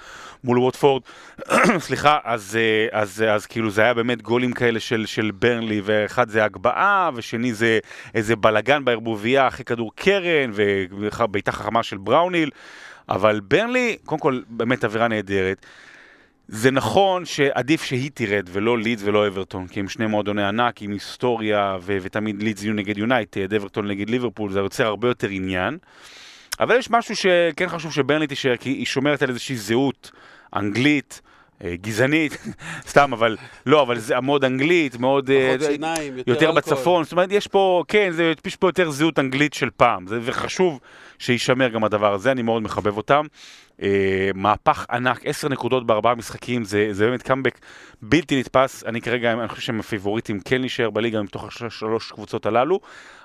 מול ווטפורד, (clears throat) סליחה, אז, אה, אז, אז כאילו זה היה באמת גולים כאלה של, של ברנלי, ואחד זה הגבהה, ושני זה איזה בלגן בערבוביה אחרי כדור קרן, ובעיטה חכמה של בראוניל, אבל ברנלי, קודם כל, באמת אווירה נהדרת. זה נכון שעדיף שהיא תרד ולא לידס ולא אברטון, כי הם שני מועדוני ענק עם היסטוריה ו- ותמיד לידס יהיו נגד יונייטד, אברטון נגד ליברפול, זה יוצר הרבה יותר עניין. אבל יש משהו שכן חשוב שברנלי תישאר, כי היא שומרת על איזושהי זהות אנגלית. אה, גזענית, (laughs) סתם, אבל לא, אבל זה מאוד אנגלית, מאוד... אה, פחות שיניים, יותר יותר. בצפון, זאת אומרת, יש פה, כן, זה, יש פה יותר זהות אנגלית של פעם, זה, וחשוב שיישמר גם הדבר הזה, אני מאוד מחבב אותם. אה, מהפך ענק, עשר נקודות בארבעה משחקים, זה, זה באמת קאמבק בלתי נתפס, אני כרגע, אני חושב שהם הפיבוריטים כן להישאר בליגה מתוך השלוש קבוצות הללו,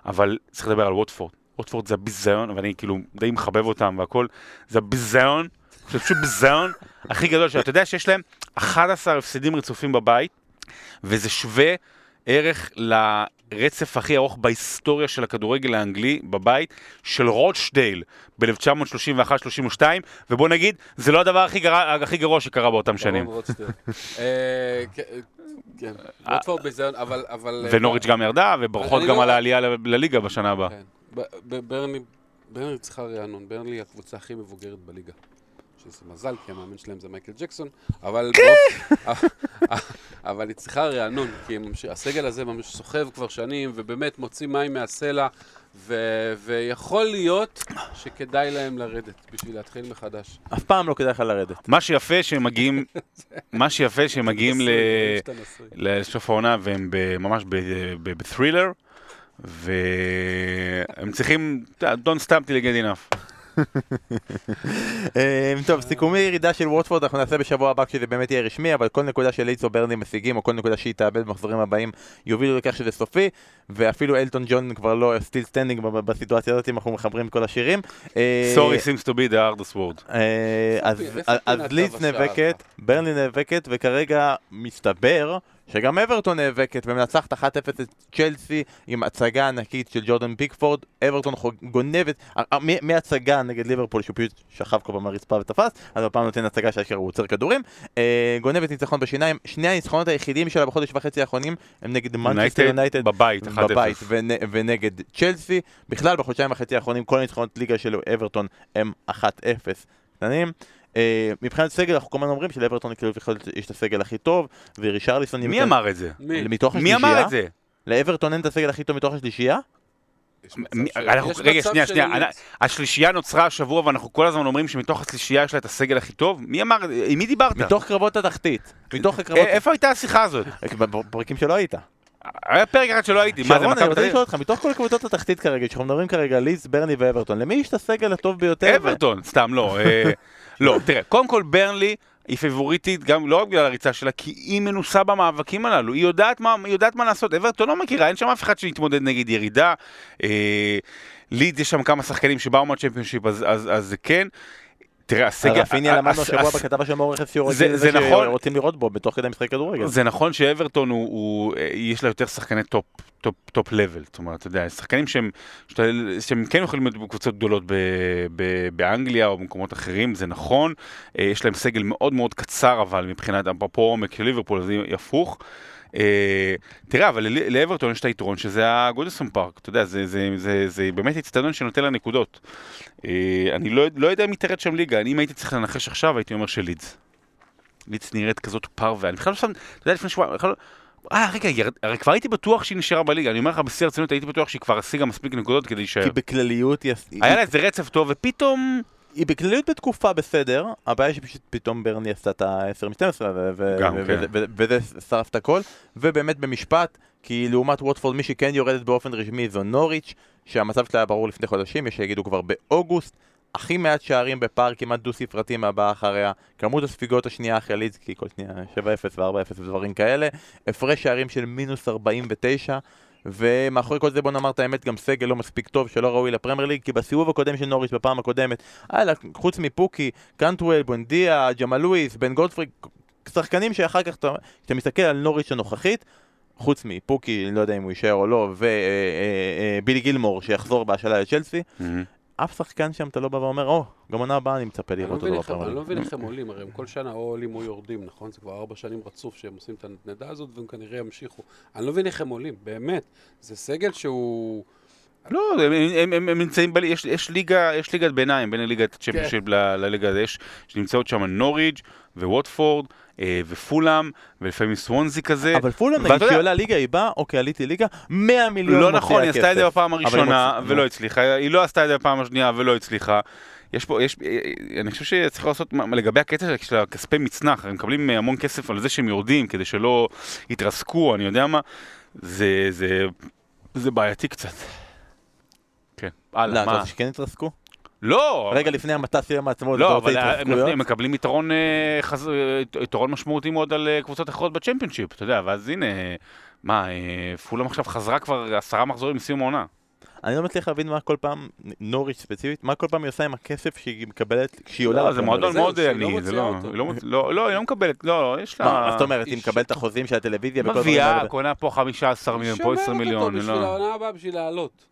אבל צריך לדבר על ווטפורד. ווטפורד זה הביזיון, ואני כאילו די מחבב אותם והכל, זה הביזיון, זה פשוט ביזיון הכי גדול שלהם. אתה יודע שיש להם 11 הפסדים רצופים בבית, וזה שווה ערך לרצף הכי ארוך בהיסטוריה של הכדורגל האנגלי בבית, של רוטשדייל ב-1931-32, ובוא נגיד, זה לא הדבר הכי גרוע, הכי גרוע שקרה באותם שנים. אה, כן, כן, ווטפורד ביזיון, אבל... אבל, אה, ונוריץ' גם ירדה, וברכות גם לא- על העלייה לליגה בשנה הבאה. כן. ב- ב- ברנלי, ברנלי צריכה רענון, ברנלי היא הקבוצה הכי מבוגרת בליגה. שזה מזל, כי המאמן שלהם זה מייקל ג'קסון, אבל... באופ- (laughs) אבל היא צריכה רענון, כי ממש- הסגל הזה ממש סוחב כבר שנים, ובאמת מוציא מים מהסלע, ו- ויכול להיות שכדאי להם לרדת בשביל להתחיל מחדש. אף פעם לא כדאי לך לרדת. מה שיפה שהם מגיעים, (laughs) מה שיפה שהם מגיעים. לסוף העונה והם ב- ממש ב- ב- והם צריכים, Don't stamp till you get enough. (laughs) אה, טוב, סיכומי ירידה של ווטפורד אנחנו נעשה בשבוע הבא כשזה באמת יהיה רשמי, אבל כל נקודה של לידס או ברני משיגים, או כל נקודה שהיא תאבד במחזורים הבאים, יובילו לכך שזה סופי, ואפילו אלטון ג'ון כבר לא still standing בסיטואציה הזאת אם אנחנו מחברים את כל השירים. אה, Sorry seems to be the hardest word. אה, אז- השעה? נאבקת, ברנלי נאבקת, וכרגע מסתבר שגם אברטון נאבקת ומנצחת 1-0 את צ'לסי עם הצגה ענקית של ג'ורדן פיקפורד. אברטון גונבת, אה, אה, מהצגה נגד ליברפול שהוא פשוט שכב כל פעם ותפס, אז הפעם נותן הצגה שאשכרה הוא עוצר כדורים. אה, גונבת ניצחון בשיניים, שני הניצחונות היחידים שלה בחודש וחצי האחרונים הם נגד מנצ'סטר יונייטד בבית, 1-0. בבית ונ, ונגד צ'לסי. בכלל, בחודשיים וחצי האחרונים כל הניצחונות ליגה של אברטון הם 1-0 קטנים. Uh, מבחינת סגל, אנחנו כל הזמן אומרים שלאברטון כאילו יכול להיות יש את הסגל הכי טוב, ורישרליסון... מי אמר את זה? מי? מתוך מי השלישייה? אמר את זה? לאברטון אין את הסגל הכי טוב מתוך השלישייה? רגע, שנייה, שנייה. אני- השלישייה נוצרה השבוע ואנחנו כל הזמן אומרים שמתוך השלישייה יש לה את הסגל הכי טוב? מי אמר, עם מי דיברת? מתוך קרבות התחתית. מתוך אה, הקרבות... איפה הייתה השיחה הזאת? בפרקים שלא היית. היה פרק אחד שלא הייתי. מה זה, שרון, אני מכבי רוצה תל אביב? לשאול אותך, מתוך כל קבוצות התחתית כרגע, כשאנחנו מדברים כרגע על ליז, ברני ואברטון, למי יש את הסגל הטוב ביותר? אברטון, סתם לא. לא, תראה, קודם כל ברנלי היא פיבוריטית, גם לא רק בגלל הריצה שלה, כי היא מנוסה במאבקים הללו, היא יודעת מה, היא יודעת מה לעשות. אברטון לא מכירה, אין שם אף אחד שיתמודד נגד ירידה. אה, לידס יש שם כמה שחקנים שבאו מהצ'מפיונשיפ, אז, אז, אז זה כן. תראה, הסגל... רפיניה למדנו השבוע בכתבה של מור רכס שיורד, זה- זה נכון. רוצים לראות בו בתוך כדי משחק כדורגל. זה נכון שאברטון הוא, אה, יש לה יותר שחקני top, top, top level, זאת אומרת, אתה יודע, שחקנים שהם, שהם כן יכולים להיות בקבוצות גדולות ב, ב, באנגליה או במקומות אחרים, זה נכון, אה, יש להם סגל מאוד מאוד קצר אבל מבחינת, אפרופו עומק של ליברפול, היא הפוך. אה, תראה, אבל לאברטון יש את היתרון שזה הגודסון פארק, אתה יודע, זה, זה, זה, זה באמת הצטדיון שנותן לה נקודות. אה, אני לא, לא יודע אם תרד שם ליגה, אני אם הייתי צריך לנחש עכשיו הייתי אומר שלידס. לידס נראית כזאת פרווה, אני בכלל לא שם, אתה יודע, לפני שבועיים, לא- אה, רגע, הרי כבר הייתי בטוח שהיא נשארה בליגה, אני אומר לך בשיא הרצינות, הייתי בטוח שהיא כבר השיגה מספיק נקודות כדי להישאר. כי בכלליות היא... היה לה איזה רצף טוב, ופתאום... היא בכלליות בתקופה בסדר, הבעיה שפשוט פתאום ברני עשתה את ה-10 מ-12 גם, כן. וזה שרף את הכל, ובאמת במשפט, כי לעומת ווטפורד מי שכן יורדת באופן רשמי זו נוריץ', שהמצב שלה היה ברור לפני חודשים, יש שיגידו כבר באוגוסט, הכי מעט שערים בפער כמעט דו ספרתי מהבאה אחריה, כמות הספיגות השנייה אחרי לידסקי, כל שנייה 7-0 ו-4-0 ודברים כאלה, הפרש שערים של מינוס 49, ומאחורי כל זה בוא נאמר את האמת גם סגל לא מספיק טוב שלא ראוי לפרמייר ליג כי בסיבוב הקודם של נוריץ' בפעם הקודמת לה חוץ מפוקי, קנטואל, בונדיה, ג'מאל לואיס, בן גולדפריק שחקנים שאחר כך אתה- כשאתה מסתכל על נוריץ' הנוכחית חוץ מפוקי, לא יודע אם הוא יישאר או לא, ובילי גילמור שיחזור בהשאלה לצ'לסי אף שחקן שם אתה לא בא ואומר, או, גם עונה הבאה אני מצפה לא לראות אותו בפרמייר אני לא. מבין איך הם עולים, הרי הם כל שנה או עולים או יורדים, נכון? זה כבר ארבע שנים רצוף שהם עושים את הנדנדה הזאת, והם כנראה ימשיכו. אני לא מבין איך הם עולים, באמת. זה סגל שהוא... לא, הם, הם, הם, נמצאים, ב, יש, יש, ליגה, יש ליגת ביניים בין ליגת הצ'מפיונשיפ ל- לליגה הזאת, יש, שנמצאות שם נוריג' וווטפורד אה, ופולאם ולפעמים סוונזי כזה. אבל פולאם, נגיד, כשהיא עולה ליגה, היא באה, אוקיי, עליתי ליגה, 100 מיליון לא נכון, היא עשתה את זה. בפעם הראשונה ולא הצליחה, היא לא עשתה את זה בפעם השנייה ולא הצליחה. יש פה, יש, אה, אני חושב שצריך לעשות, לגבי הקטע של הכספי מצנח, הם מקבלים אה, המון כסף על זה שהם יורדים כדי שלא יתרסקו, אני יודע מה, זה, זה, זה בעייתי קצת. כן, לא, הלאה, אתה מה? רוצה שכן יתרסקו? לא, רגע לפני המטס יום העצמאות, אתה לא, אבל הם הם מקבלים יתרון, אה, חז- אה, יתרון משמעותי מאוד על אה, קבוצות אחרות בצ'מפיונשיפ, אתה יודע, ואז הנה, אה, מה, אה, פולאם עכשיו חזרה כבר עשרה מחזורים מסיום העונה. אני לא מצליח להבין מה כל פעם, נוריץ' ספציפית, מה כל פעם היא עושה עם הכסף שהיא מקבלת כשהיא עולה לא, זה מועדון מאוד עני, לא זה לא, לא לא, לא, היא לא מקבלת, לא, יש לה... מה, זאת אומרת, היא מקבלת את החוזים של הטלוויזיה וכל הדברים מביאה? קונה פה 15 מיליון, פה 20 מיליון, שומרת אותו בשביל לא. העונה הבאה, בשביל לעלות.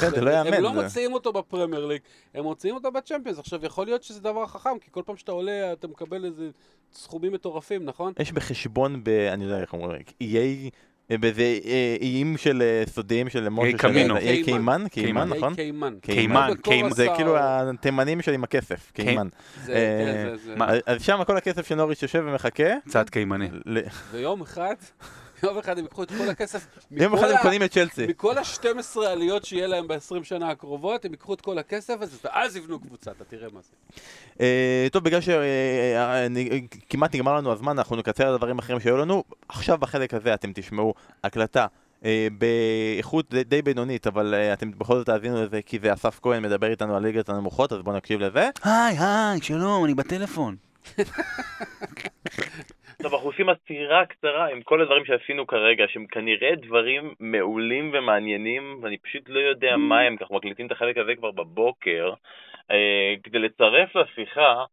כן, זה לא יאמן. הם לא מוציאים אותו בפרמייר ליג, הם מוציאים אותו בצ'מפיונס. עכשיו, יכול להיות שזה דבר חכם, כי כל פעם שאתה עולה, אתה מקבל איזה סכומים מטורפים, נכון? יש בחשבון ב... אני לא יודע איך אומרים, איי... באיזה אה, איים של אה, סודיים של משה קמינו. איי קיימן, קיימן, קיימן. נכון? קיימן. קיימן, קיימן. זה. כאילו התימנים של עם הכסף, קיימן. אה, כן, זה. מה? אז- שם כל הכסף של נוריץ' יושב ומחכה. צעד קיימני. ויום אחד, יום אחד הם ייקחו את כל הכסף. (laughs) יום אחד הם קונים את צ'לסי. מכל ה-12 עליות שיהיה להם ב-20 שנה הקרובות, הם ייקחו את כל הכסף הזה, ואז יבנו קבוצה, אתה תראה מה זה. אה, טוב, בגלל שכמעט נגמר לנו הזמן, אנחנו נקצר על דברים אחרים שהיו לנו. עכשיו בחלק הזה אתם תשמעו הקלטה. אה, באיכות די, בינונית, אבל אה, אתם בכל זאת תאזינו לזה כי זה אסף כהן מדבר איתנו על ליגת הנמוכות, אז בואו נקשיב לזה. היי, היי, שלום, אני בטלפון. (laughs) טוב, אנחנו עושים עצירה קצרה עם כל הדברים שעשינו כרגע, שהם כנראה דברים מעולים ומעניינים, ואני פשוט לא יודע מה הם, כי אנחנו מקליטים את החלק הזה כבר בבוקר. אה, כדי לצרף לשיחה,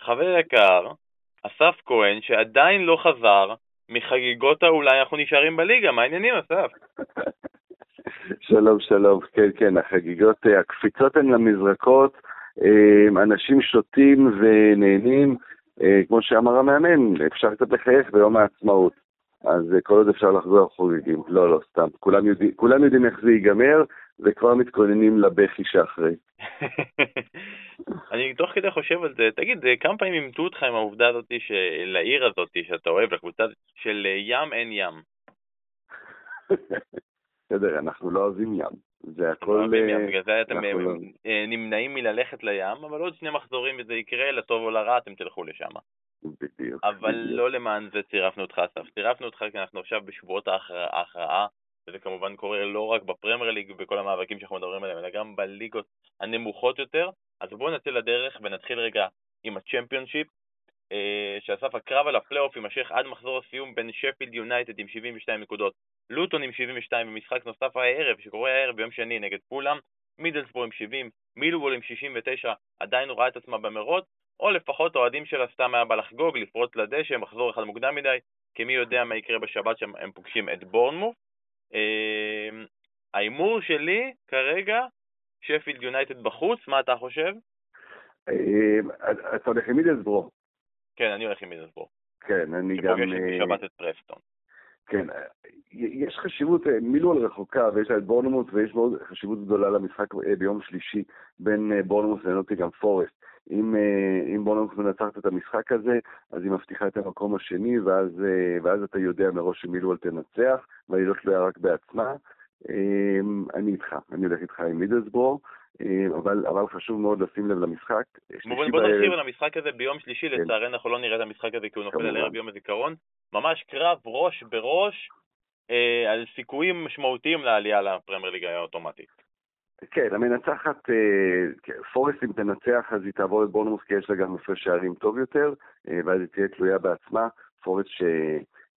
חבר יקר, אסף כהן, שעדיין לא חזר מחגיגות האולי אנחנו נשארים בליגה, מה העניינים, אסף? שלום, שלום. כן, כן, החגיגות, אה, הקפיצות הן למזרקות, אה, אנשים שותים ונהנים, כמו שאמר המאמן, אפשר קצת לחייך ביום העצמאות. אז אה, כל עוד אפשר לחזור חוגגים. לא, לא, סתם. כולם יודעים, כולם יודעים איך זה ייגמר, וכבר מתכוננים לבכי שאחרי. (laughs) אני תוך כדי חושב על זה, תגיד, אה, כמה פעמים אימתו אותך עם העובדה הזאת של העיר הזאת שאתה אוהב, לקבוצה של אה, ים אין ים? (laughs) בסדר, אנחנו לא אוהבים ים. זה הכל... אה, בגלל זה אתם אה, לא- אה, נמנעים מללכת לים, אבל עוד שני מחזורים וזה יקרה, לטוב או לרע אתם תלכו לשם. בדיוק. אבל. לא למען זה צירפנו אותך, אסף. צירפנו אותך כי אנחנו עכשיו בשבועות ההכרעה, וזה כמובן קורה לא רק בפרמייר ליג ובכל המאבקים שאנחנו מדברים עליהם, אלא גם בליגות הנמוכות יותר. אז בואו נצא לדרך ונתחיל רגע עם הצ'מפיונשיפ, שאסף הקרב על הפלייאוף יימשך עד מחזור הסיום בין שפילד יונייטד עם 72 נקודות, לוטון עם 72 ומשחק נוסף הערב, שקורה הערב ביום שני נגד פולאם, מידלסבורג עם 70, מילוול עם 69, עדיין רואה את עצמה במרוץ, או לפחות האוהדים שלה סתם היה בא לחגוג, לפרוץ לדשא, מחזור אחד מוקדם מדי, כי מי יודע מה יקרה בשבת שהם הם פוגשים את בורנמוף. אה, ההימור שלי כרגע, שפילד יונייטד בחוץ, מה אתה חושב? אה, אתה הולך עם מידלסבורו. כן, אני הולך עם מידלסבורג, כן, אני גם... שפוגשת אה, בשבת את פרסטון. כן, אה, יש חשיבות, אה, מילואל רחוקה ויש לה את בורנמוס ויש מאוד חשיבות גדולה למשחק אה, ביום שלישי בין בורנמוס לנוטיגם פורסט. אם, אם בורנמוס מנצחת את המשחק הזה, אז היא מבטיחה את המקום השני ואז, ואז אתה יודע מראש שמילואל תנצח, והיא לא תלויה רק בעצמה. אני איתך, אני הולך איתך עם מידלסבורו, אה, אבל, אבל חשוב מאוד לשים לב למשחק. בוא בוא נרחיב על המשחק הזה ביום שלישי, כן. לצערנו אנחנו לא נראה את המשחק הזה כי הוא נופל על. ערב יום הזיכרון. ממש קרב ראש בראש אה, על סיכויים משמעותיים לעלייה לפרמייר ליגה האוטומטית. כן, המנצחת, אה, כן, פורסט אם תנצח אז היא תעבור את בורנמוס כי יש לה גם הפרש שערים טוב יותר, אה, ואז היא תהיה תלויה בעצמה. פורסט ש...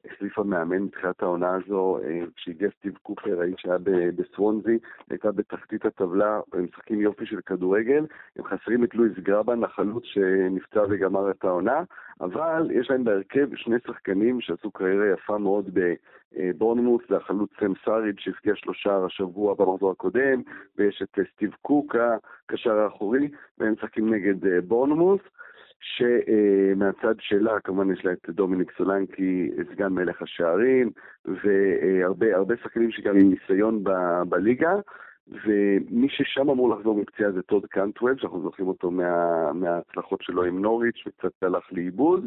החליפה מאמן מתחילת העונה הזו, אה, כשהגיע סטיב קופר, האיש שהיה בסוונזי, הייתה בתחתית הטבלה, הם משחקים יופי של כדורגל, הם חסרים את לואיס גרבן, החלוץ שנפצע וגמר את העונה, אבל יש להם בהרכב שני שחקנים שעשו קריירה יפה מאוד בבורנמות', זה החלוץ סם סרידג' שהבקיע שלושה השבוע במחזור הקודם, ויש את סטיב קוק, הקשר האחורי, והם משחקים נגד בורנמות'. שמהצד שלה כמובן יש לה את דומיניק סולנקי, סגן מלך השערים, והרבה שחקנים שגם עם ניסיון ב, בליגה, ומי ששם אמור לחזור מפציעה זה טוד קאנטוול, שאנחנו זוכרים אותו מה, מההצלחות שלו עם נוריץ' וקצת הלך לאיבוד.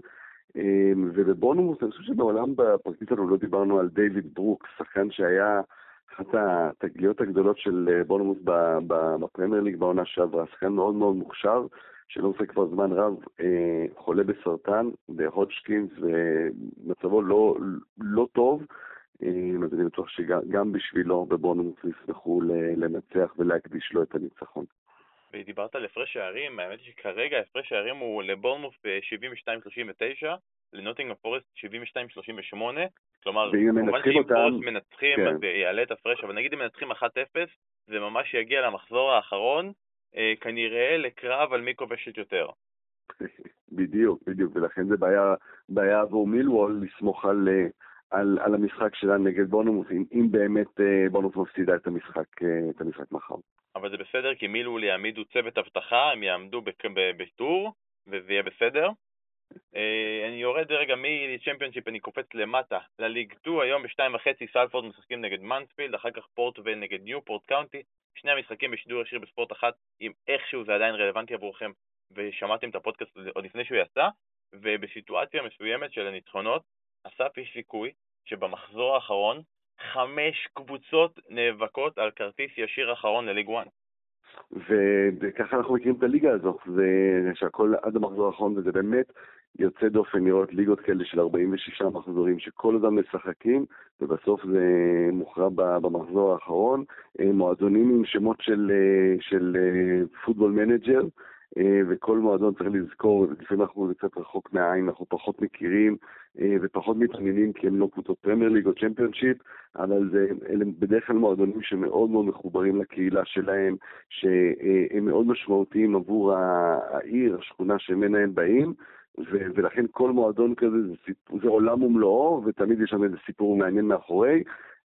ובבונוס, אני חושב שבעולם בפרקטיס שלנו לא דיברנו על דיוויד ברוק, שחקן שהיה אחת התגליות הגדולות של בונוס בפרמייר ליג בעונה שעברה, שחקן מאוד מאוד מוכשר, שלא עושה כבר זמן רב, אה, חולה בסרטן, בהודשקינס, ומצבו לא, לא טוב. אה, אז אני בטוח שגם בשבילו בבונוס ישמחו לנצח ולהקדיש לו את הניצחון. ודיברת על הפרש שערים, האמת היא שכרגע הפרש שערים הוא לבורנמוף ב-72-39, לנוטינג פורסט 72-38, כלומר, כמובן שאם פורסט מנצחים, כן. אז יעלה את הפרש, אבל נגיד אם מנצחים 1-0, זה ממש יגיע למחזור האחרון, כנראה לקרב על מי כובשת יותר. (laughs) בדיוק, בדיוק, ולכן זה בעיה, בעיה עבור מילוול לסמוך על, אה, על, על המשחק שלה נגד בונומוס, אם, אם באמת אה, בונומוס מפסידה את המשחק, את המשחק מחר. אבל זה בסדר, כי מילוול יעמידו צוות אבטחה, הם יעמדו בטור, וזה יהיה בסדר. אני יורד רגע מצ'מפיונשיפ, אני קופץ למטה, לליג 2, היום בשתיים וחצי סלפורד משחקים נגד מנספילד, אחר כך פורטוול נגד ניופורט קאונטי, שני המשחקים בשידור ישיר בספורט אחת, אם איכשהו זה עדיין רלוונטי עבורכם ושמעתם את הפודקאסט עוד לפני שהוא יצא, ובסיטואציה מסוימת של הניצחונות, אסף יש סיכוי שבמחזור האחרון חמש קבוצות נאבקות על כרטיס ישיר אחרון לליג 1. וככה אנחנו מכירים את הליגה הזו, זה שהכל עד המחזור האחרון, וזה באמת יוצא דופן לראות ליגות כאלה של 46 מחזורים, שכולם משחקים, ובסוף זה מוכרע במחזור האחרון. אה, מועדונים עם שמות של, אה, של אה, פוטבול מנג'ר, וכל מועדון צריך לזכור, לפעמים אנחנו קצת רחוק מהעין, אנחנו פחות מכירים ופחות מתעניינים כי הם לא קבוצות פרמייר ליג או צ'מפיונשיפ, אבל זה, אלה בדרך כלל מועדונים שמאוד מאוד מחוברים לקהילה שלהם, שהם מאוד משמעותיים עבור העיר, השכונה שממנה הם באים. ו- ולכן כל מועדון כזה זה, סיפור, זה עולם ומלואו, ותמיד יש שם איזה סיפור מעניין מאחורי.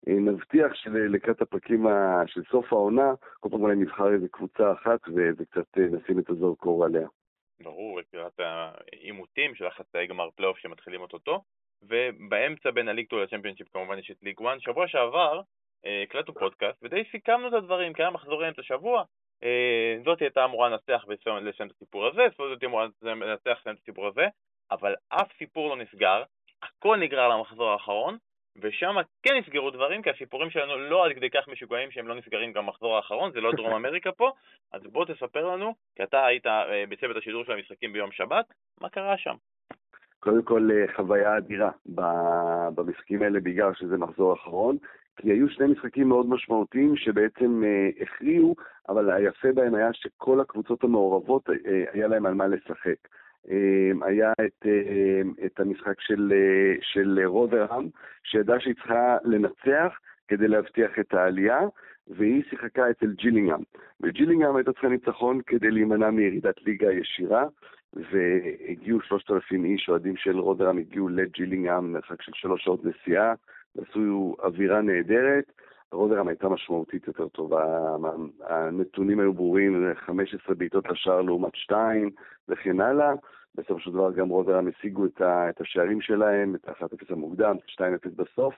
אה, נבטיח שלקראת הפרקים ה- של סוף העונה, כל פעם אולי נבחר איזה קבוצה אחת וקצת אה, נשים את הזרקור עליה. ברור, לקראת העימותים של החצאי גמר פלייאוף שמתחילים אותו, ובאמצע בין הליג 2 לצ'מפיונשיפ כמובן יש את ליג 1. שבוע שעבר אה, הקלטנו פודקאסט ודי סיכמנו את הדברים, כי היה מחזורי אמצע שבוע, זאת הייתה אמורה לנצח ולסיים את הסיפור הזה, זאת הייתה אמורה לנצח ולסיים את הסיפור הזה, אבל אף סיפור לא נסגר, הכל נגרר למחזור האחרון, ושם כן נסגרו דברים, כי הסיפורים שלנו לא עד כדי כך משוגעים שהם לא נסגרים גם במחזור האחרון, זה לא דרום (laughs) אמריקה פה, אז בוא תספר לנו, כי אתה היית אה, בצוות השידור של המשחקים ביום שבת, מה קרה שם? קודם כל אה, חוויה אדירה במשחקים האלה בגלל שזה מחזור אחרון. כי היו שני משחקים מאוד משמעותיים שבעצם אה, הכריעו, אבל היפה בהם היה שכל הקבוצות המעורבות, אה, היה להם על מה לשחק. אה, היה את, אה, את המשחק של, אה, של רוברהאם, שידעה שהיא צריכה לנצח כדי להבטיח את העלייה, והיא שיחקה אצל ג'ילינגהם. וג'ילינגהם הייתה צריכה ניצחון כדי להימנע מירידת ליגה ישירה, והגיעו 3,000 איש, אוהדים של רוברהאם הגיעו לג'ילינגהם, מרחק של שלוש שעות נסיעה. עשו אווירה נהדרת. רוברם הייתה משמעותית יותר טובה, הנתונים היו ברורים, 15 בעיטות לשער לעומת 2 וכן הלאה. בסופו של דבר גם רוברם השיגו את השערים שלהם, את ה-1-0 המוקדם, את ה-2-0 בסוף.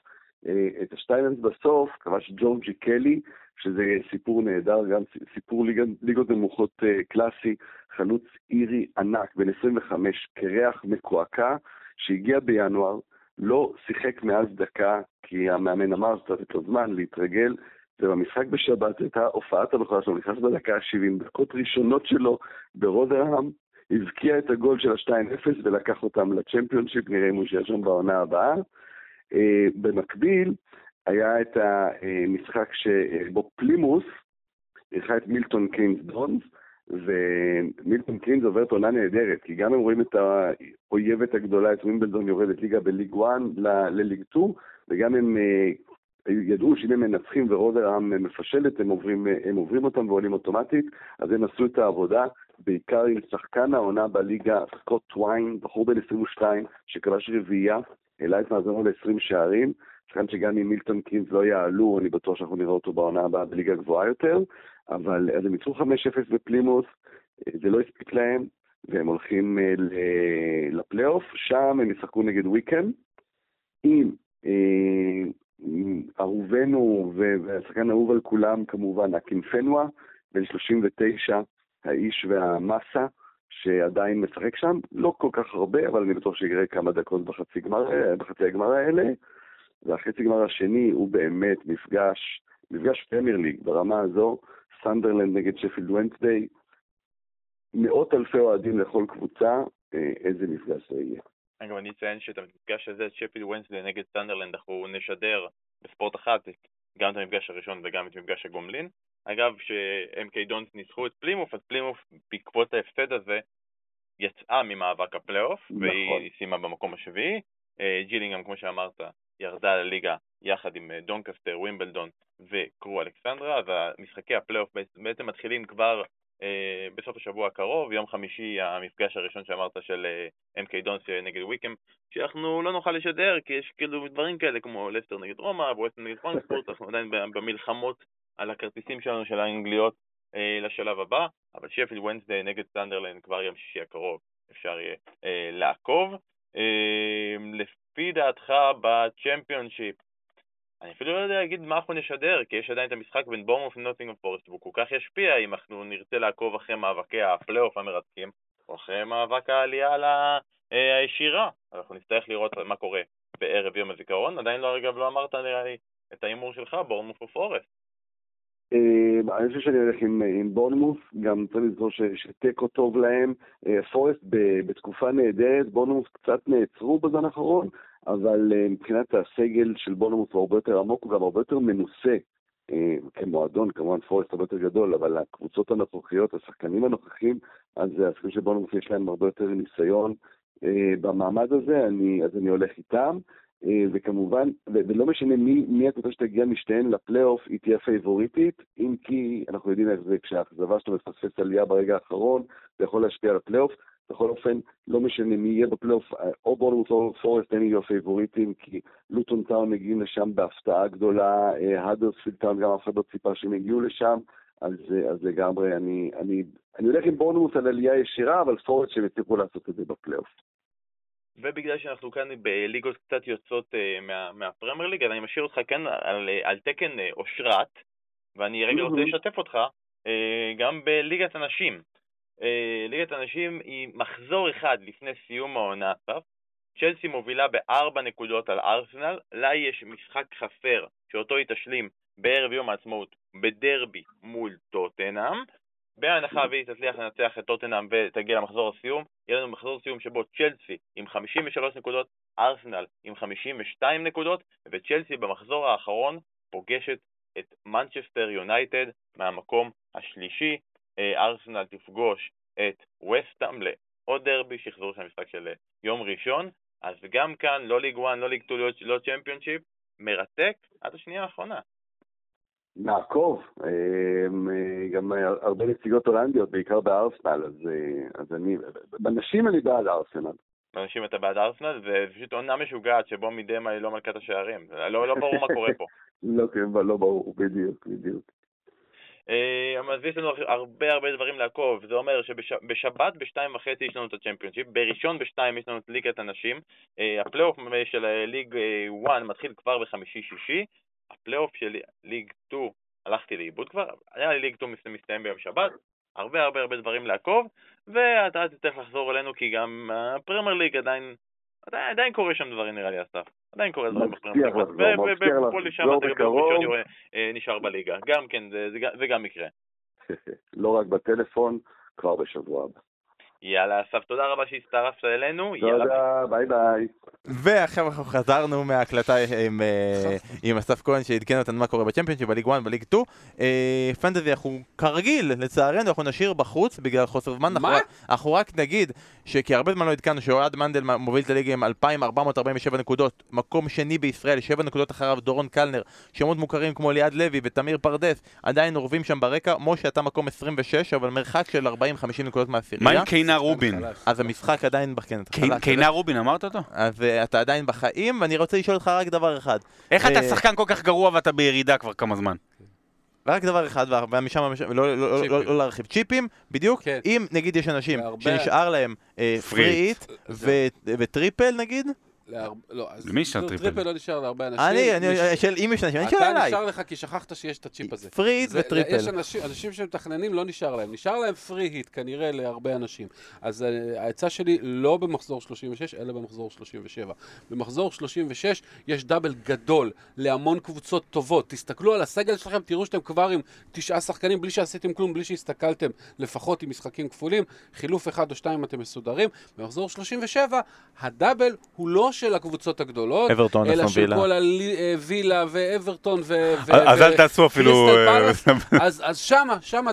אה, את ה-2-0 בסוף כבש ג'ורג'י קלי, שזה סיפור נהדר, גם סיפור ליג, ליגות נמוכות אה, קלאסי, חלוץ אירי ענק, בן 25, קרח מקועקע, שהגיע בינואר, לא שיחק מאז דקה, כי המאמן אמר שצריך לתת לו זמן להתרגל, ובמשחק בשבת הייתה הופעת הבכורה שלו, נכנס בדקה ה-70, דקות ראשונות שלו ברוברהאם, הבקיע את הגול של ה-2-0 ולקח אותם לצ'מפיונשיפ, נראה אם הוא יישאר שם בעונה הבאה. Uh, במקביל, היה את המשחק שבו פלימות' אירחה את מילטון קינס דונס, ומילטון קינס עוברת עונה נהדרת, כי גם הם רואים את האויבת הגדולה, את ווימבלדון יורדת ליגה בליג 1 לליג 2, וגם הם אה, ידעו שאם הם מנצחים ורודרהאם מפשלת, הם עוברים, הם עוברים אותם ועולים אוטומטית, אז הם עשו את העבודה, בעיקר עם שחקן העונה בליגה, סקוט טוויין, בחור בן 22, שכבש רביעייה, העלה את מאזנו ל-20 שערים, שחקן שגם אם מילטון קינס לא יעלו, אני בטוח שאנחנו נראה אותו בעונה הבאה בליגה גבוהה יותר, אבל אז הם ייצרו 5-0 בפלימוס, זה לא הספיק להם, והם הולכים אה, לפלייאוף, שם הם ישחקו נגד וויקן, אה, אהובנו והשחקן האהוב על כולם כמובן, אקין פנווה, בן 39, האיש והמסה, שעדיין משחק שם, לא כל כך הרבה, אבל אני בטוח שיראה כמה דקות בחצי, גמר, בחצי הגמר האלה. והחצי גמר השני הוא באמת מפגש, מפגש פרמייר ליג ברמה הזו, סנדרלנד נגד שפילד וונסדיי, מאות אלפי אוהדים לכל קבוצה, אה, איזה מפגש זה יהיה. אגב, אני אציין שאת המפגש הזה, את שפילד וונסדיי נגד סנדרלנד, אנחנו נשדר בספורט אחת, גם את המפגש הראשון וגם את מפגש הגומלין. אגב, ש-MK Dons ניצחו את פלימות', אז פלימות' בעקבות ההפסד הזה יצאה ממאבק הפלייאוף, נכון. והיא סיימה במקום השביעי. אה, ג'ילינגהם, כמו שאמרת, ירדה לליגה יחד עם אה, דונקסטר, ווימבלדון וקרו אלכסנדרה, והמשחקי הפלייאוף בעצם מתחילים כבר אה, בסוף השבוע הקרוב, יום חמישי המפגש הראשון שאמרת של אה, MK Dons נגד וויקם, שאנחנו לא נוכל לשדר כי יש כאילו דברים כאלה כמו לסטר נגד רומא, ווסטהאם נגד פרנקפורט, אנחנו עדיין במלחמות על הכרטיסים שלנו של האנגליות לשלב הבא, אבל שפילד וונסדיי נגד סנדרלנד כבר יום שישי הקרוב אפשר יהיה לעקוב. לפי דעתך בצ'מפיונשיפ, אני אפילו לא יודע להגיד מה אנחנו נשדר, כי יש עדיין את המשחק בין בורנמות' לנוטינגהאם פורסט, והוא כל כך ישפיע אם אנחנו נרצה לעקוב אחרי מאבקי הפלייאוף המרתקים, או אחרי מאבק העלייה אה, הישירה. אנחנו נצטרך לראות מה קורה בערב יום הזיכרון. עדיין לא, אגב, לא אמרת נראה לי את ההימור שלך, בורמוף ופורסט. אני חושב שאני הולך עם, עם בורנמוס, גם צריך לזכור שתיקו טוב להם. אה, פורסט בתקופה נהדרת, בורנמוס קצת נעצרו בזמן האחרון, אבל אה, מבחינת הסגל של בורנמוס הוא הרבה יותר עמוק, הוא גם הרבה יותר מנוסה. כמועדון, כמובן פורסט הרבה יותר גדול, אבל הקבוצות הנוכחיות, השחקנים הנוכחים, אז השחקנים של בורנמוס יש להם הרבה יותר ניסיון במעמד הזה, אני, אז אני הולך איתם. אה, וכמובן, ולא משנה מי, מי הקבוצה שתגיע משתיהן לפלייאוף, היא תהיה פייבוריטית, אם כי אנחנו יודעים איך זה, כשהאכזבה שלו מפספס עלייה ברגע האחרון, זה יכול להשפיע על הפלייאוף. בכל אופן, לא משנה מי יהיה בפלייאוף, אה, או בורנמות' או פורסט, הם יהיו הפייבוריטים, כי לוטון טאון מגיעים לשם בהפתעה גדולה, האדרספילד טאון גם אף אחד לא ציפה שהם יגיעו לשם, אז, אז לגמרי, אני, אני, אני הולך עם בורנמוט על עלייה ישירה, אבל פורסט שהם יצליחו לעשות את זה בפלייאוף. ובגלל שאנחנו כאן בליגות קצת יוצאות uh, מה, מהפרמייר ליג, אז אני משאיר אותך כאן על, על תקן uh, אושרת, ואני רגע רוצה לשתף אותך uh, גם בליגת הנשים. Uh, ליגת הנשים היא מחזור אחד לפני סיום העונה אסף. צ'לסי מובילה בארבע נקודות על ארסנל, לה יש משחק חסר שאותו היא תשלים בערב יום העצמאות בדרבי מול טוטנאם, בהנחה והיא תצליח לנצח את טוטנאם ותגיע למחזור הסיום, יהיה לנו מחזור סיום שבו צ'לסי עם 53 נקודות, ארסנל עם 52 נקודות, וצ'לסי במחזור האחרון פוגשת את מנצ'סטר יונייטד מהמקום השלישי. אה, ארסנל תפגוש את ווסטהאם לעוד דרבי, משחק של אה, יום ראשון, אז גם כאן לא ליג 1, לא ליג 2, לא צ'מפיונשיפ, מרתק עד השנייה האחרונה. נעקוב, אמ, גם הרבה נציגות הולנדיות, בעיקר בארסנל, אז, אה, אז אני, בנשים אני בעד ארסנל. בנשים אתה בעד ארסנל, זה פשוט עונה משוגעת שבו מדמה היא לא מלכת השערים, לא, לא ברור מה קורה פה. (laughs) לא, כן, לא ברור, בדיוק, בדיוק. אה, אז יש לנו הרבה הרבה דברים לעקוב, זה אומר שבשבת בשתיים וחצי יש לנו את הצ'מפיונשיפ, בראשון בשתיים יש לנו את ליגת הנשים, אה, הפלייאוף של ליג 1 מתחיל כבר בחמישי-שישי, הפלייאוף של ליג 2 הלכתי לאיבוד כבר, היה לי ליג 2 מסתיים ביום שבת, הרבה הרבה הרבה דברים לעקוב, ואתה תצטרך לחזור אלינו כי גם הפרמייר ליג עדיין, עדיין, עדיין קורה שם דברים נראה לי אסף, עדיין קורה דברים בפרמייר ליג, ופה לשם אתה גם ראשון אה, נשאר בליגה, גם כן, זה, זה, זה גם מקרה. (laughs) לא רק בטלפון, כבר בשבוע הבא. יאללה, אסף, תודה רבה שהצטרפת אלינו. יאללה, תודה, ביי ביי. ועכשיו אנחנו חזרנו מההקלטה עם, אה, עם אסף כהן שעדכן אותנו מה קורה בצ'מפיונשיפ, בליג 1, בליג 2. אה, פנטזי אנחנו כרגיל, לצערנו, אנחנו נשאיר בחוץ בגלל חוסר זמן. מה? אנחנו, אנחנו רק נגיד שכי הרבה זמן לא עדכנו שאוהד מנדל מוביל את הליגה עם 2,447 נקודות, מקום שני בישראל, 7 נקודות אחריו דורון קלנר, שמות מוכרים כמו ליעד לוי ותמיר פרדס, עדיין אורבים שם ברקע. משה אתה מקום 26, אבל מרחק של 40-50 נקודות מה מהעשירייה. עם קינה רובין? אז המשחק עדיין בחן. קי- קינה רובין, אמרת אותו? אז uh, אתה עדיין בחיים, ואני רוצה לשאול אותך רק דבר אחד. איך אתה אה, שחקן כל כך גרוע ואתה בירידה כבר כמה זמן? רק דבר אחד, ומשם משם- לא- לא- לא-. לא לא להרחיב. צ'יפים, בדיוק. כן. אם נגיד יש אנשים שנשאר להם פריט. פריט וטריפל נגיד, להר- לא, אז למי יש את הטריפל? טריפל לא נשאר להרבה אנשים. אני, אני, מי ש- של אם יש אנשים, אני אתה שואל עליי. נשאר לך כי שכחת שיש את הצ'יפ הזה. פריט זה- וטריפל. יש אנשים, אנשים שמתכננים, לא נשאר להם. נשאר להם פרי היט כנראה להרבה אנשים. אז uh, העצה שלי לא במחזור 36, אלא במחזור 37. במחזור 36 יש דאבל גדול להמון קבוצות טובות. תסתכלו על הסגל שלכם, תראו שאתם כבר עם תשעה שחקנים, בלי שעשיתם כלום, בלי שהסתכלתם לפחות עם משחקים כפולים. חילוף אחד או שתיים אתם מסודרים. במחזור 37, הדאבל הוא לא של הקבוצות הגדולות, אברטון, אלא של וילה. כל הווילה ואברטון ו... ו- אז ו- אל תעשו אפילו... אה. אז, אז שמה, שמה,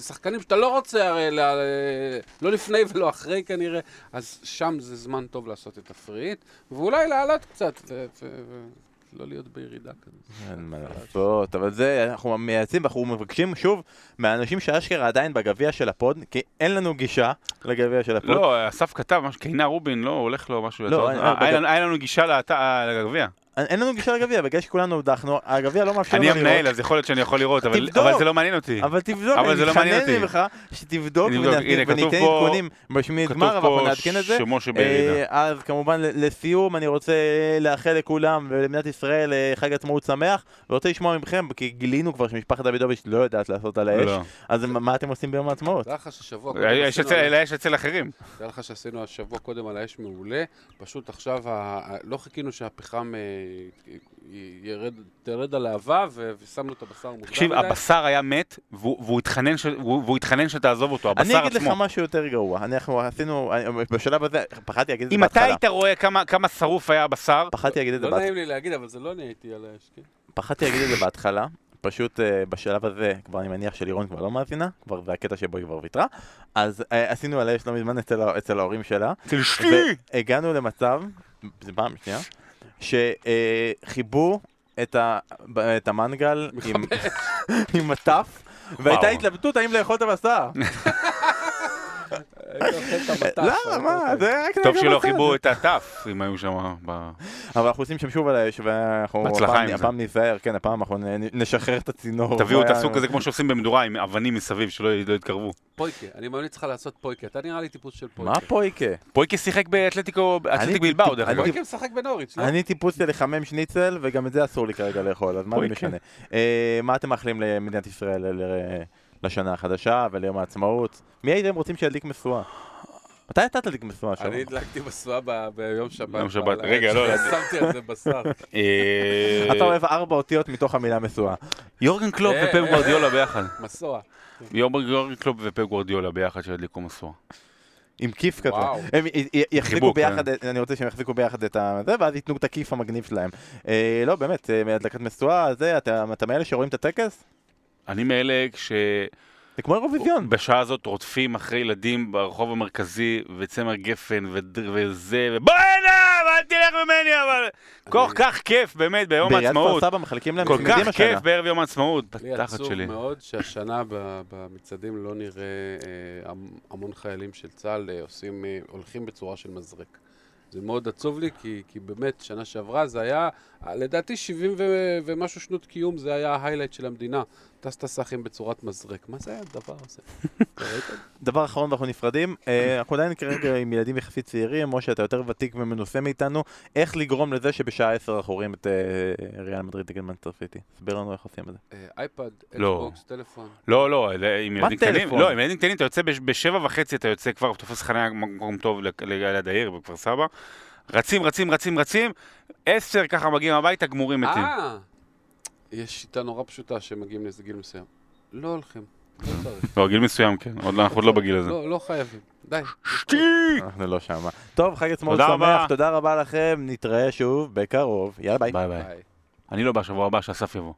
שחקנים שאתה לא רוצה הרי, ל- לא לפני ולא אחרי כנראה, אז שם זה זמן טוב לעשות את הפריט, ואולי לעלות קצת, ו- ו- ולא להיות בירידה כזאת. אין מה לעשות, אבל זה, אנחנו מייעצים, אנחנו מבקשים שוב מהאנשים שאשכרה עדיין בגביע של הפוד, כי אין לנו גישה לגביע של הפוד. לא, אסף כתב קינה רובין, לא, הולך לו משהו לא. אני- אה, היה לנו- גישה אה, לגביע. אין לנו גישה לגביע, בגלל שכולנו הודחנו, הגביע לא מאפשר לנו אני לראות. המנהל, אז יכול להיות שאני יכול לראות, אבל תבדוק. אבל זה לא מעניין אותי. אבל תבדוק, אבל אני זה לא מעניין מתחנן אותי. ממך שתבדוק וניתן עדכונים בשמי גמר, אבל אנחנו נעדכן את זה. שמשה בירידה. אה, אז כמובן לסיום אני רוצה לאחל לכולם ולמדינת ישראל אה, חג עצמאות שמח ורוצה לשמוע מכם כי גילינו כבר שמשפחת דוידוביץ' לא יודעת לעשות על האש לא. אז מה מה אתם עושים ביום העצמאות? תדע לך ששבוע קודם יש אצל- אחרים. תדע לך שעשינו השבוע קודם על האש מעולה, פשוט עכשיו לא חיכינו שהפחם אה, ירד, תרד הלהבה ושמנו את הבשר מוקדם תקשיב, מדי. הבשר היה מת, והוא והוא התחנן ש- והוא והוא התחנן שתעזוב אותו, אני הבשר אגיד לך עצמו. משהו יותר גרוע אנחנו עשינו אני- בשלב הזה פחדתי להגיד את זה אם אתה בהתחלה היית רואה כמה- כמה שרוף היה הבשר, פחדתי להגיד את זה לא בהתחלה נעים לי להגיד, אבל זה לא אני הייתי על האש, כן? פחדתי להגיד את זה בהתחלה פשוט אה, בשלב הזה כבר אני מניח שלירון כבר לא מאזינה כבר זה הקטע שבו היא כבר ויתרה אז אה, עשינו על האש לא מזמן אצל אצל ההורים שלה אצל אשתי. והגענו למצב, זה פעם שנייה, שחיבו את, ה, את המנגל עם, עם מטף, והייתה. התלבטות האם לאכול את הבשר. (laughs) את. למה? היית מה? זה רק טוב שלא. חיברו את הטף, אם היו שם ב... אבל אנחנו עושים שם שוב על האש, ואנחנו בהצלחה הפעם- עם זה. הפעם ניזהר, כן, הפעם אנחנו נשחרר את הצינור. תביאו, היה- תעשו כזה כמו שעושים במדורה, עם אבנים מסביב, שלא לא יתקרבו. פויקה, אני ממליץ לך לעשות פויקה. אתה נראה לי טיפוס של פויקה. מה פויקה? פויקה שיחק באתלטיקו, אתלטיק בלבאו, דרך אגב. פויקה משחק בנוריץ', לא? אני טיפוס של לחמם שניצל, וגם את זה אסור לי כרגע לאכול, אז מה זה. משנה? אה, מה אתם מאחלים למדינת ישראל לשנה החדשה וליום העצמאות? מי הייתם רוצים שידליק משואה? מתי אתה תדליק משואה שם? אני הדלקתי משואה ביום שבת. ביום שבת. רגע, לא, לא. שמתי על זה בשר. אה, אתה אוהב ארבע אותיות מתוך המילה משואה. יורגן קלופ אה, ופפ אה, גוורדיולה ביחד. משואה. יורגן קלופ ופפ גוורדיולה ביחד שידליקו משואה. עם כיף כזה. הם יחזיקו ביחד, אני רוצה שהם יחזיקו ביחד את. זה, ואז ייתנו את הכיף המגניב שלהם. לא, באמת, אה, הדלקת משואה, זה, אתה אתה מאלה שרואים את הטקס? אני מאלה כש... זה כמו אירוויזיון. בשעה הזאת רודפים אחרי ילדים ברחוב המרכזי, וצמר גפן, וזה, ובוא הנה, אל תלך ממני, אבל... כל כך כיף, באמת, ביום בעיריית כפר העצמאות. סבא מחלקים להם כל כך. כיף בערב יום העצמאות, לי בתחת עצוב שלי. מאוד שהשנה ב- במצעדים לא נראה אה, המ- המון חיילים של צה"ל אה, עושים, אה, הולכים בצורה של מזרק. זה מאוד עצוב לי, כי, כי באמת, שנה שעברה זה היה, לדעתי 70 ו- ומשהו שנות קיום, זה היה ההיילייט של המדינה. טס טסחים בצורת מזרק. מה זה הדבר הזה? (laughs) דבר אחרון ואנחנו נפרדים, אה, אנחנו עדיין כרגע עם ילדים יחסית צעירים, משה אתה יותר ותיק ומנוסה מאיתנו, איך לגרום לזה שבשעה 10 אנחנו רואים את אה, ריאל מדריד נגד מנצ'סטר סיטי? תסביר לנו איך עושים את זה. אה, אייפד, לא. אקסבוקס, טלפון. לא, לא, עם ילדים קטנים? לא, עם ילדים קטנים אתה יוצא בש- בשבע וחצי, אתה יוצא כבר, תופס חניה מקום טוב ל- ליד העיר בכפר סבא. רצים, רצים, רצים, רצים, עשר ככה מגיעים הביתה, גמורים מתים. אה! יש שיטה נורא פשוטה שמגיעים לאיזה גיל מסוים. לא הולכים. לא צריך. לא, גיל מסוים כן, עוד לא- אנחנו עוד לא בגיל הזה. לא, לא חייבים. די. שטי! אנחנו לא שמה. טוב, חג עצמאות תודה שמח, רבה. תודה רבה לכם, נתראה שוב בקרוב. יאללה ביי. ביי ביי. אני לא בשבוע הבא, שאסף יבוא.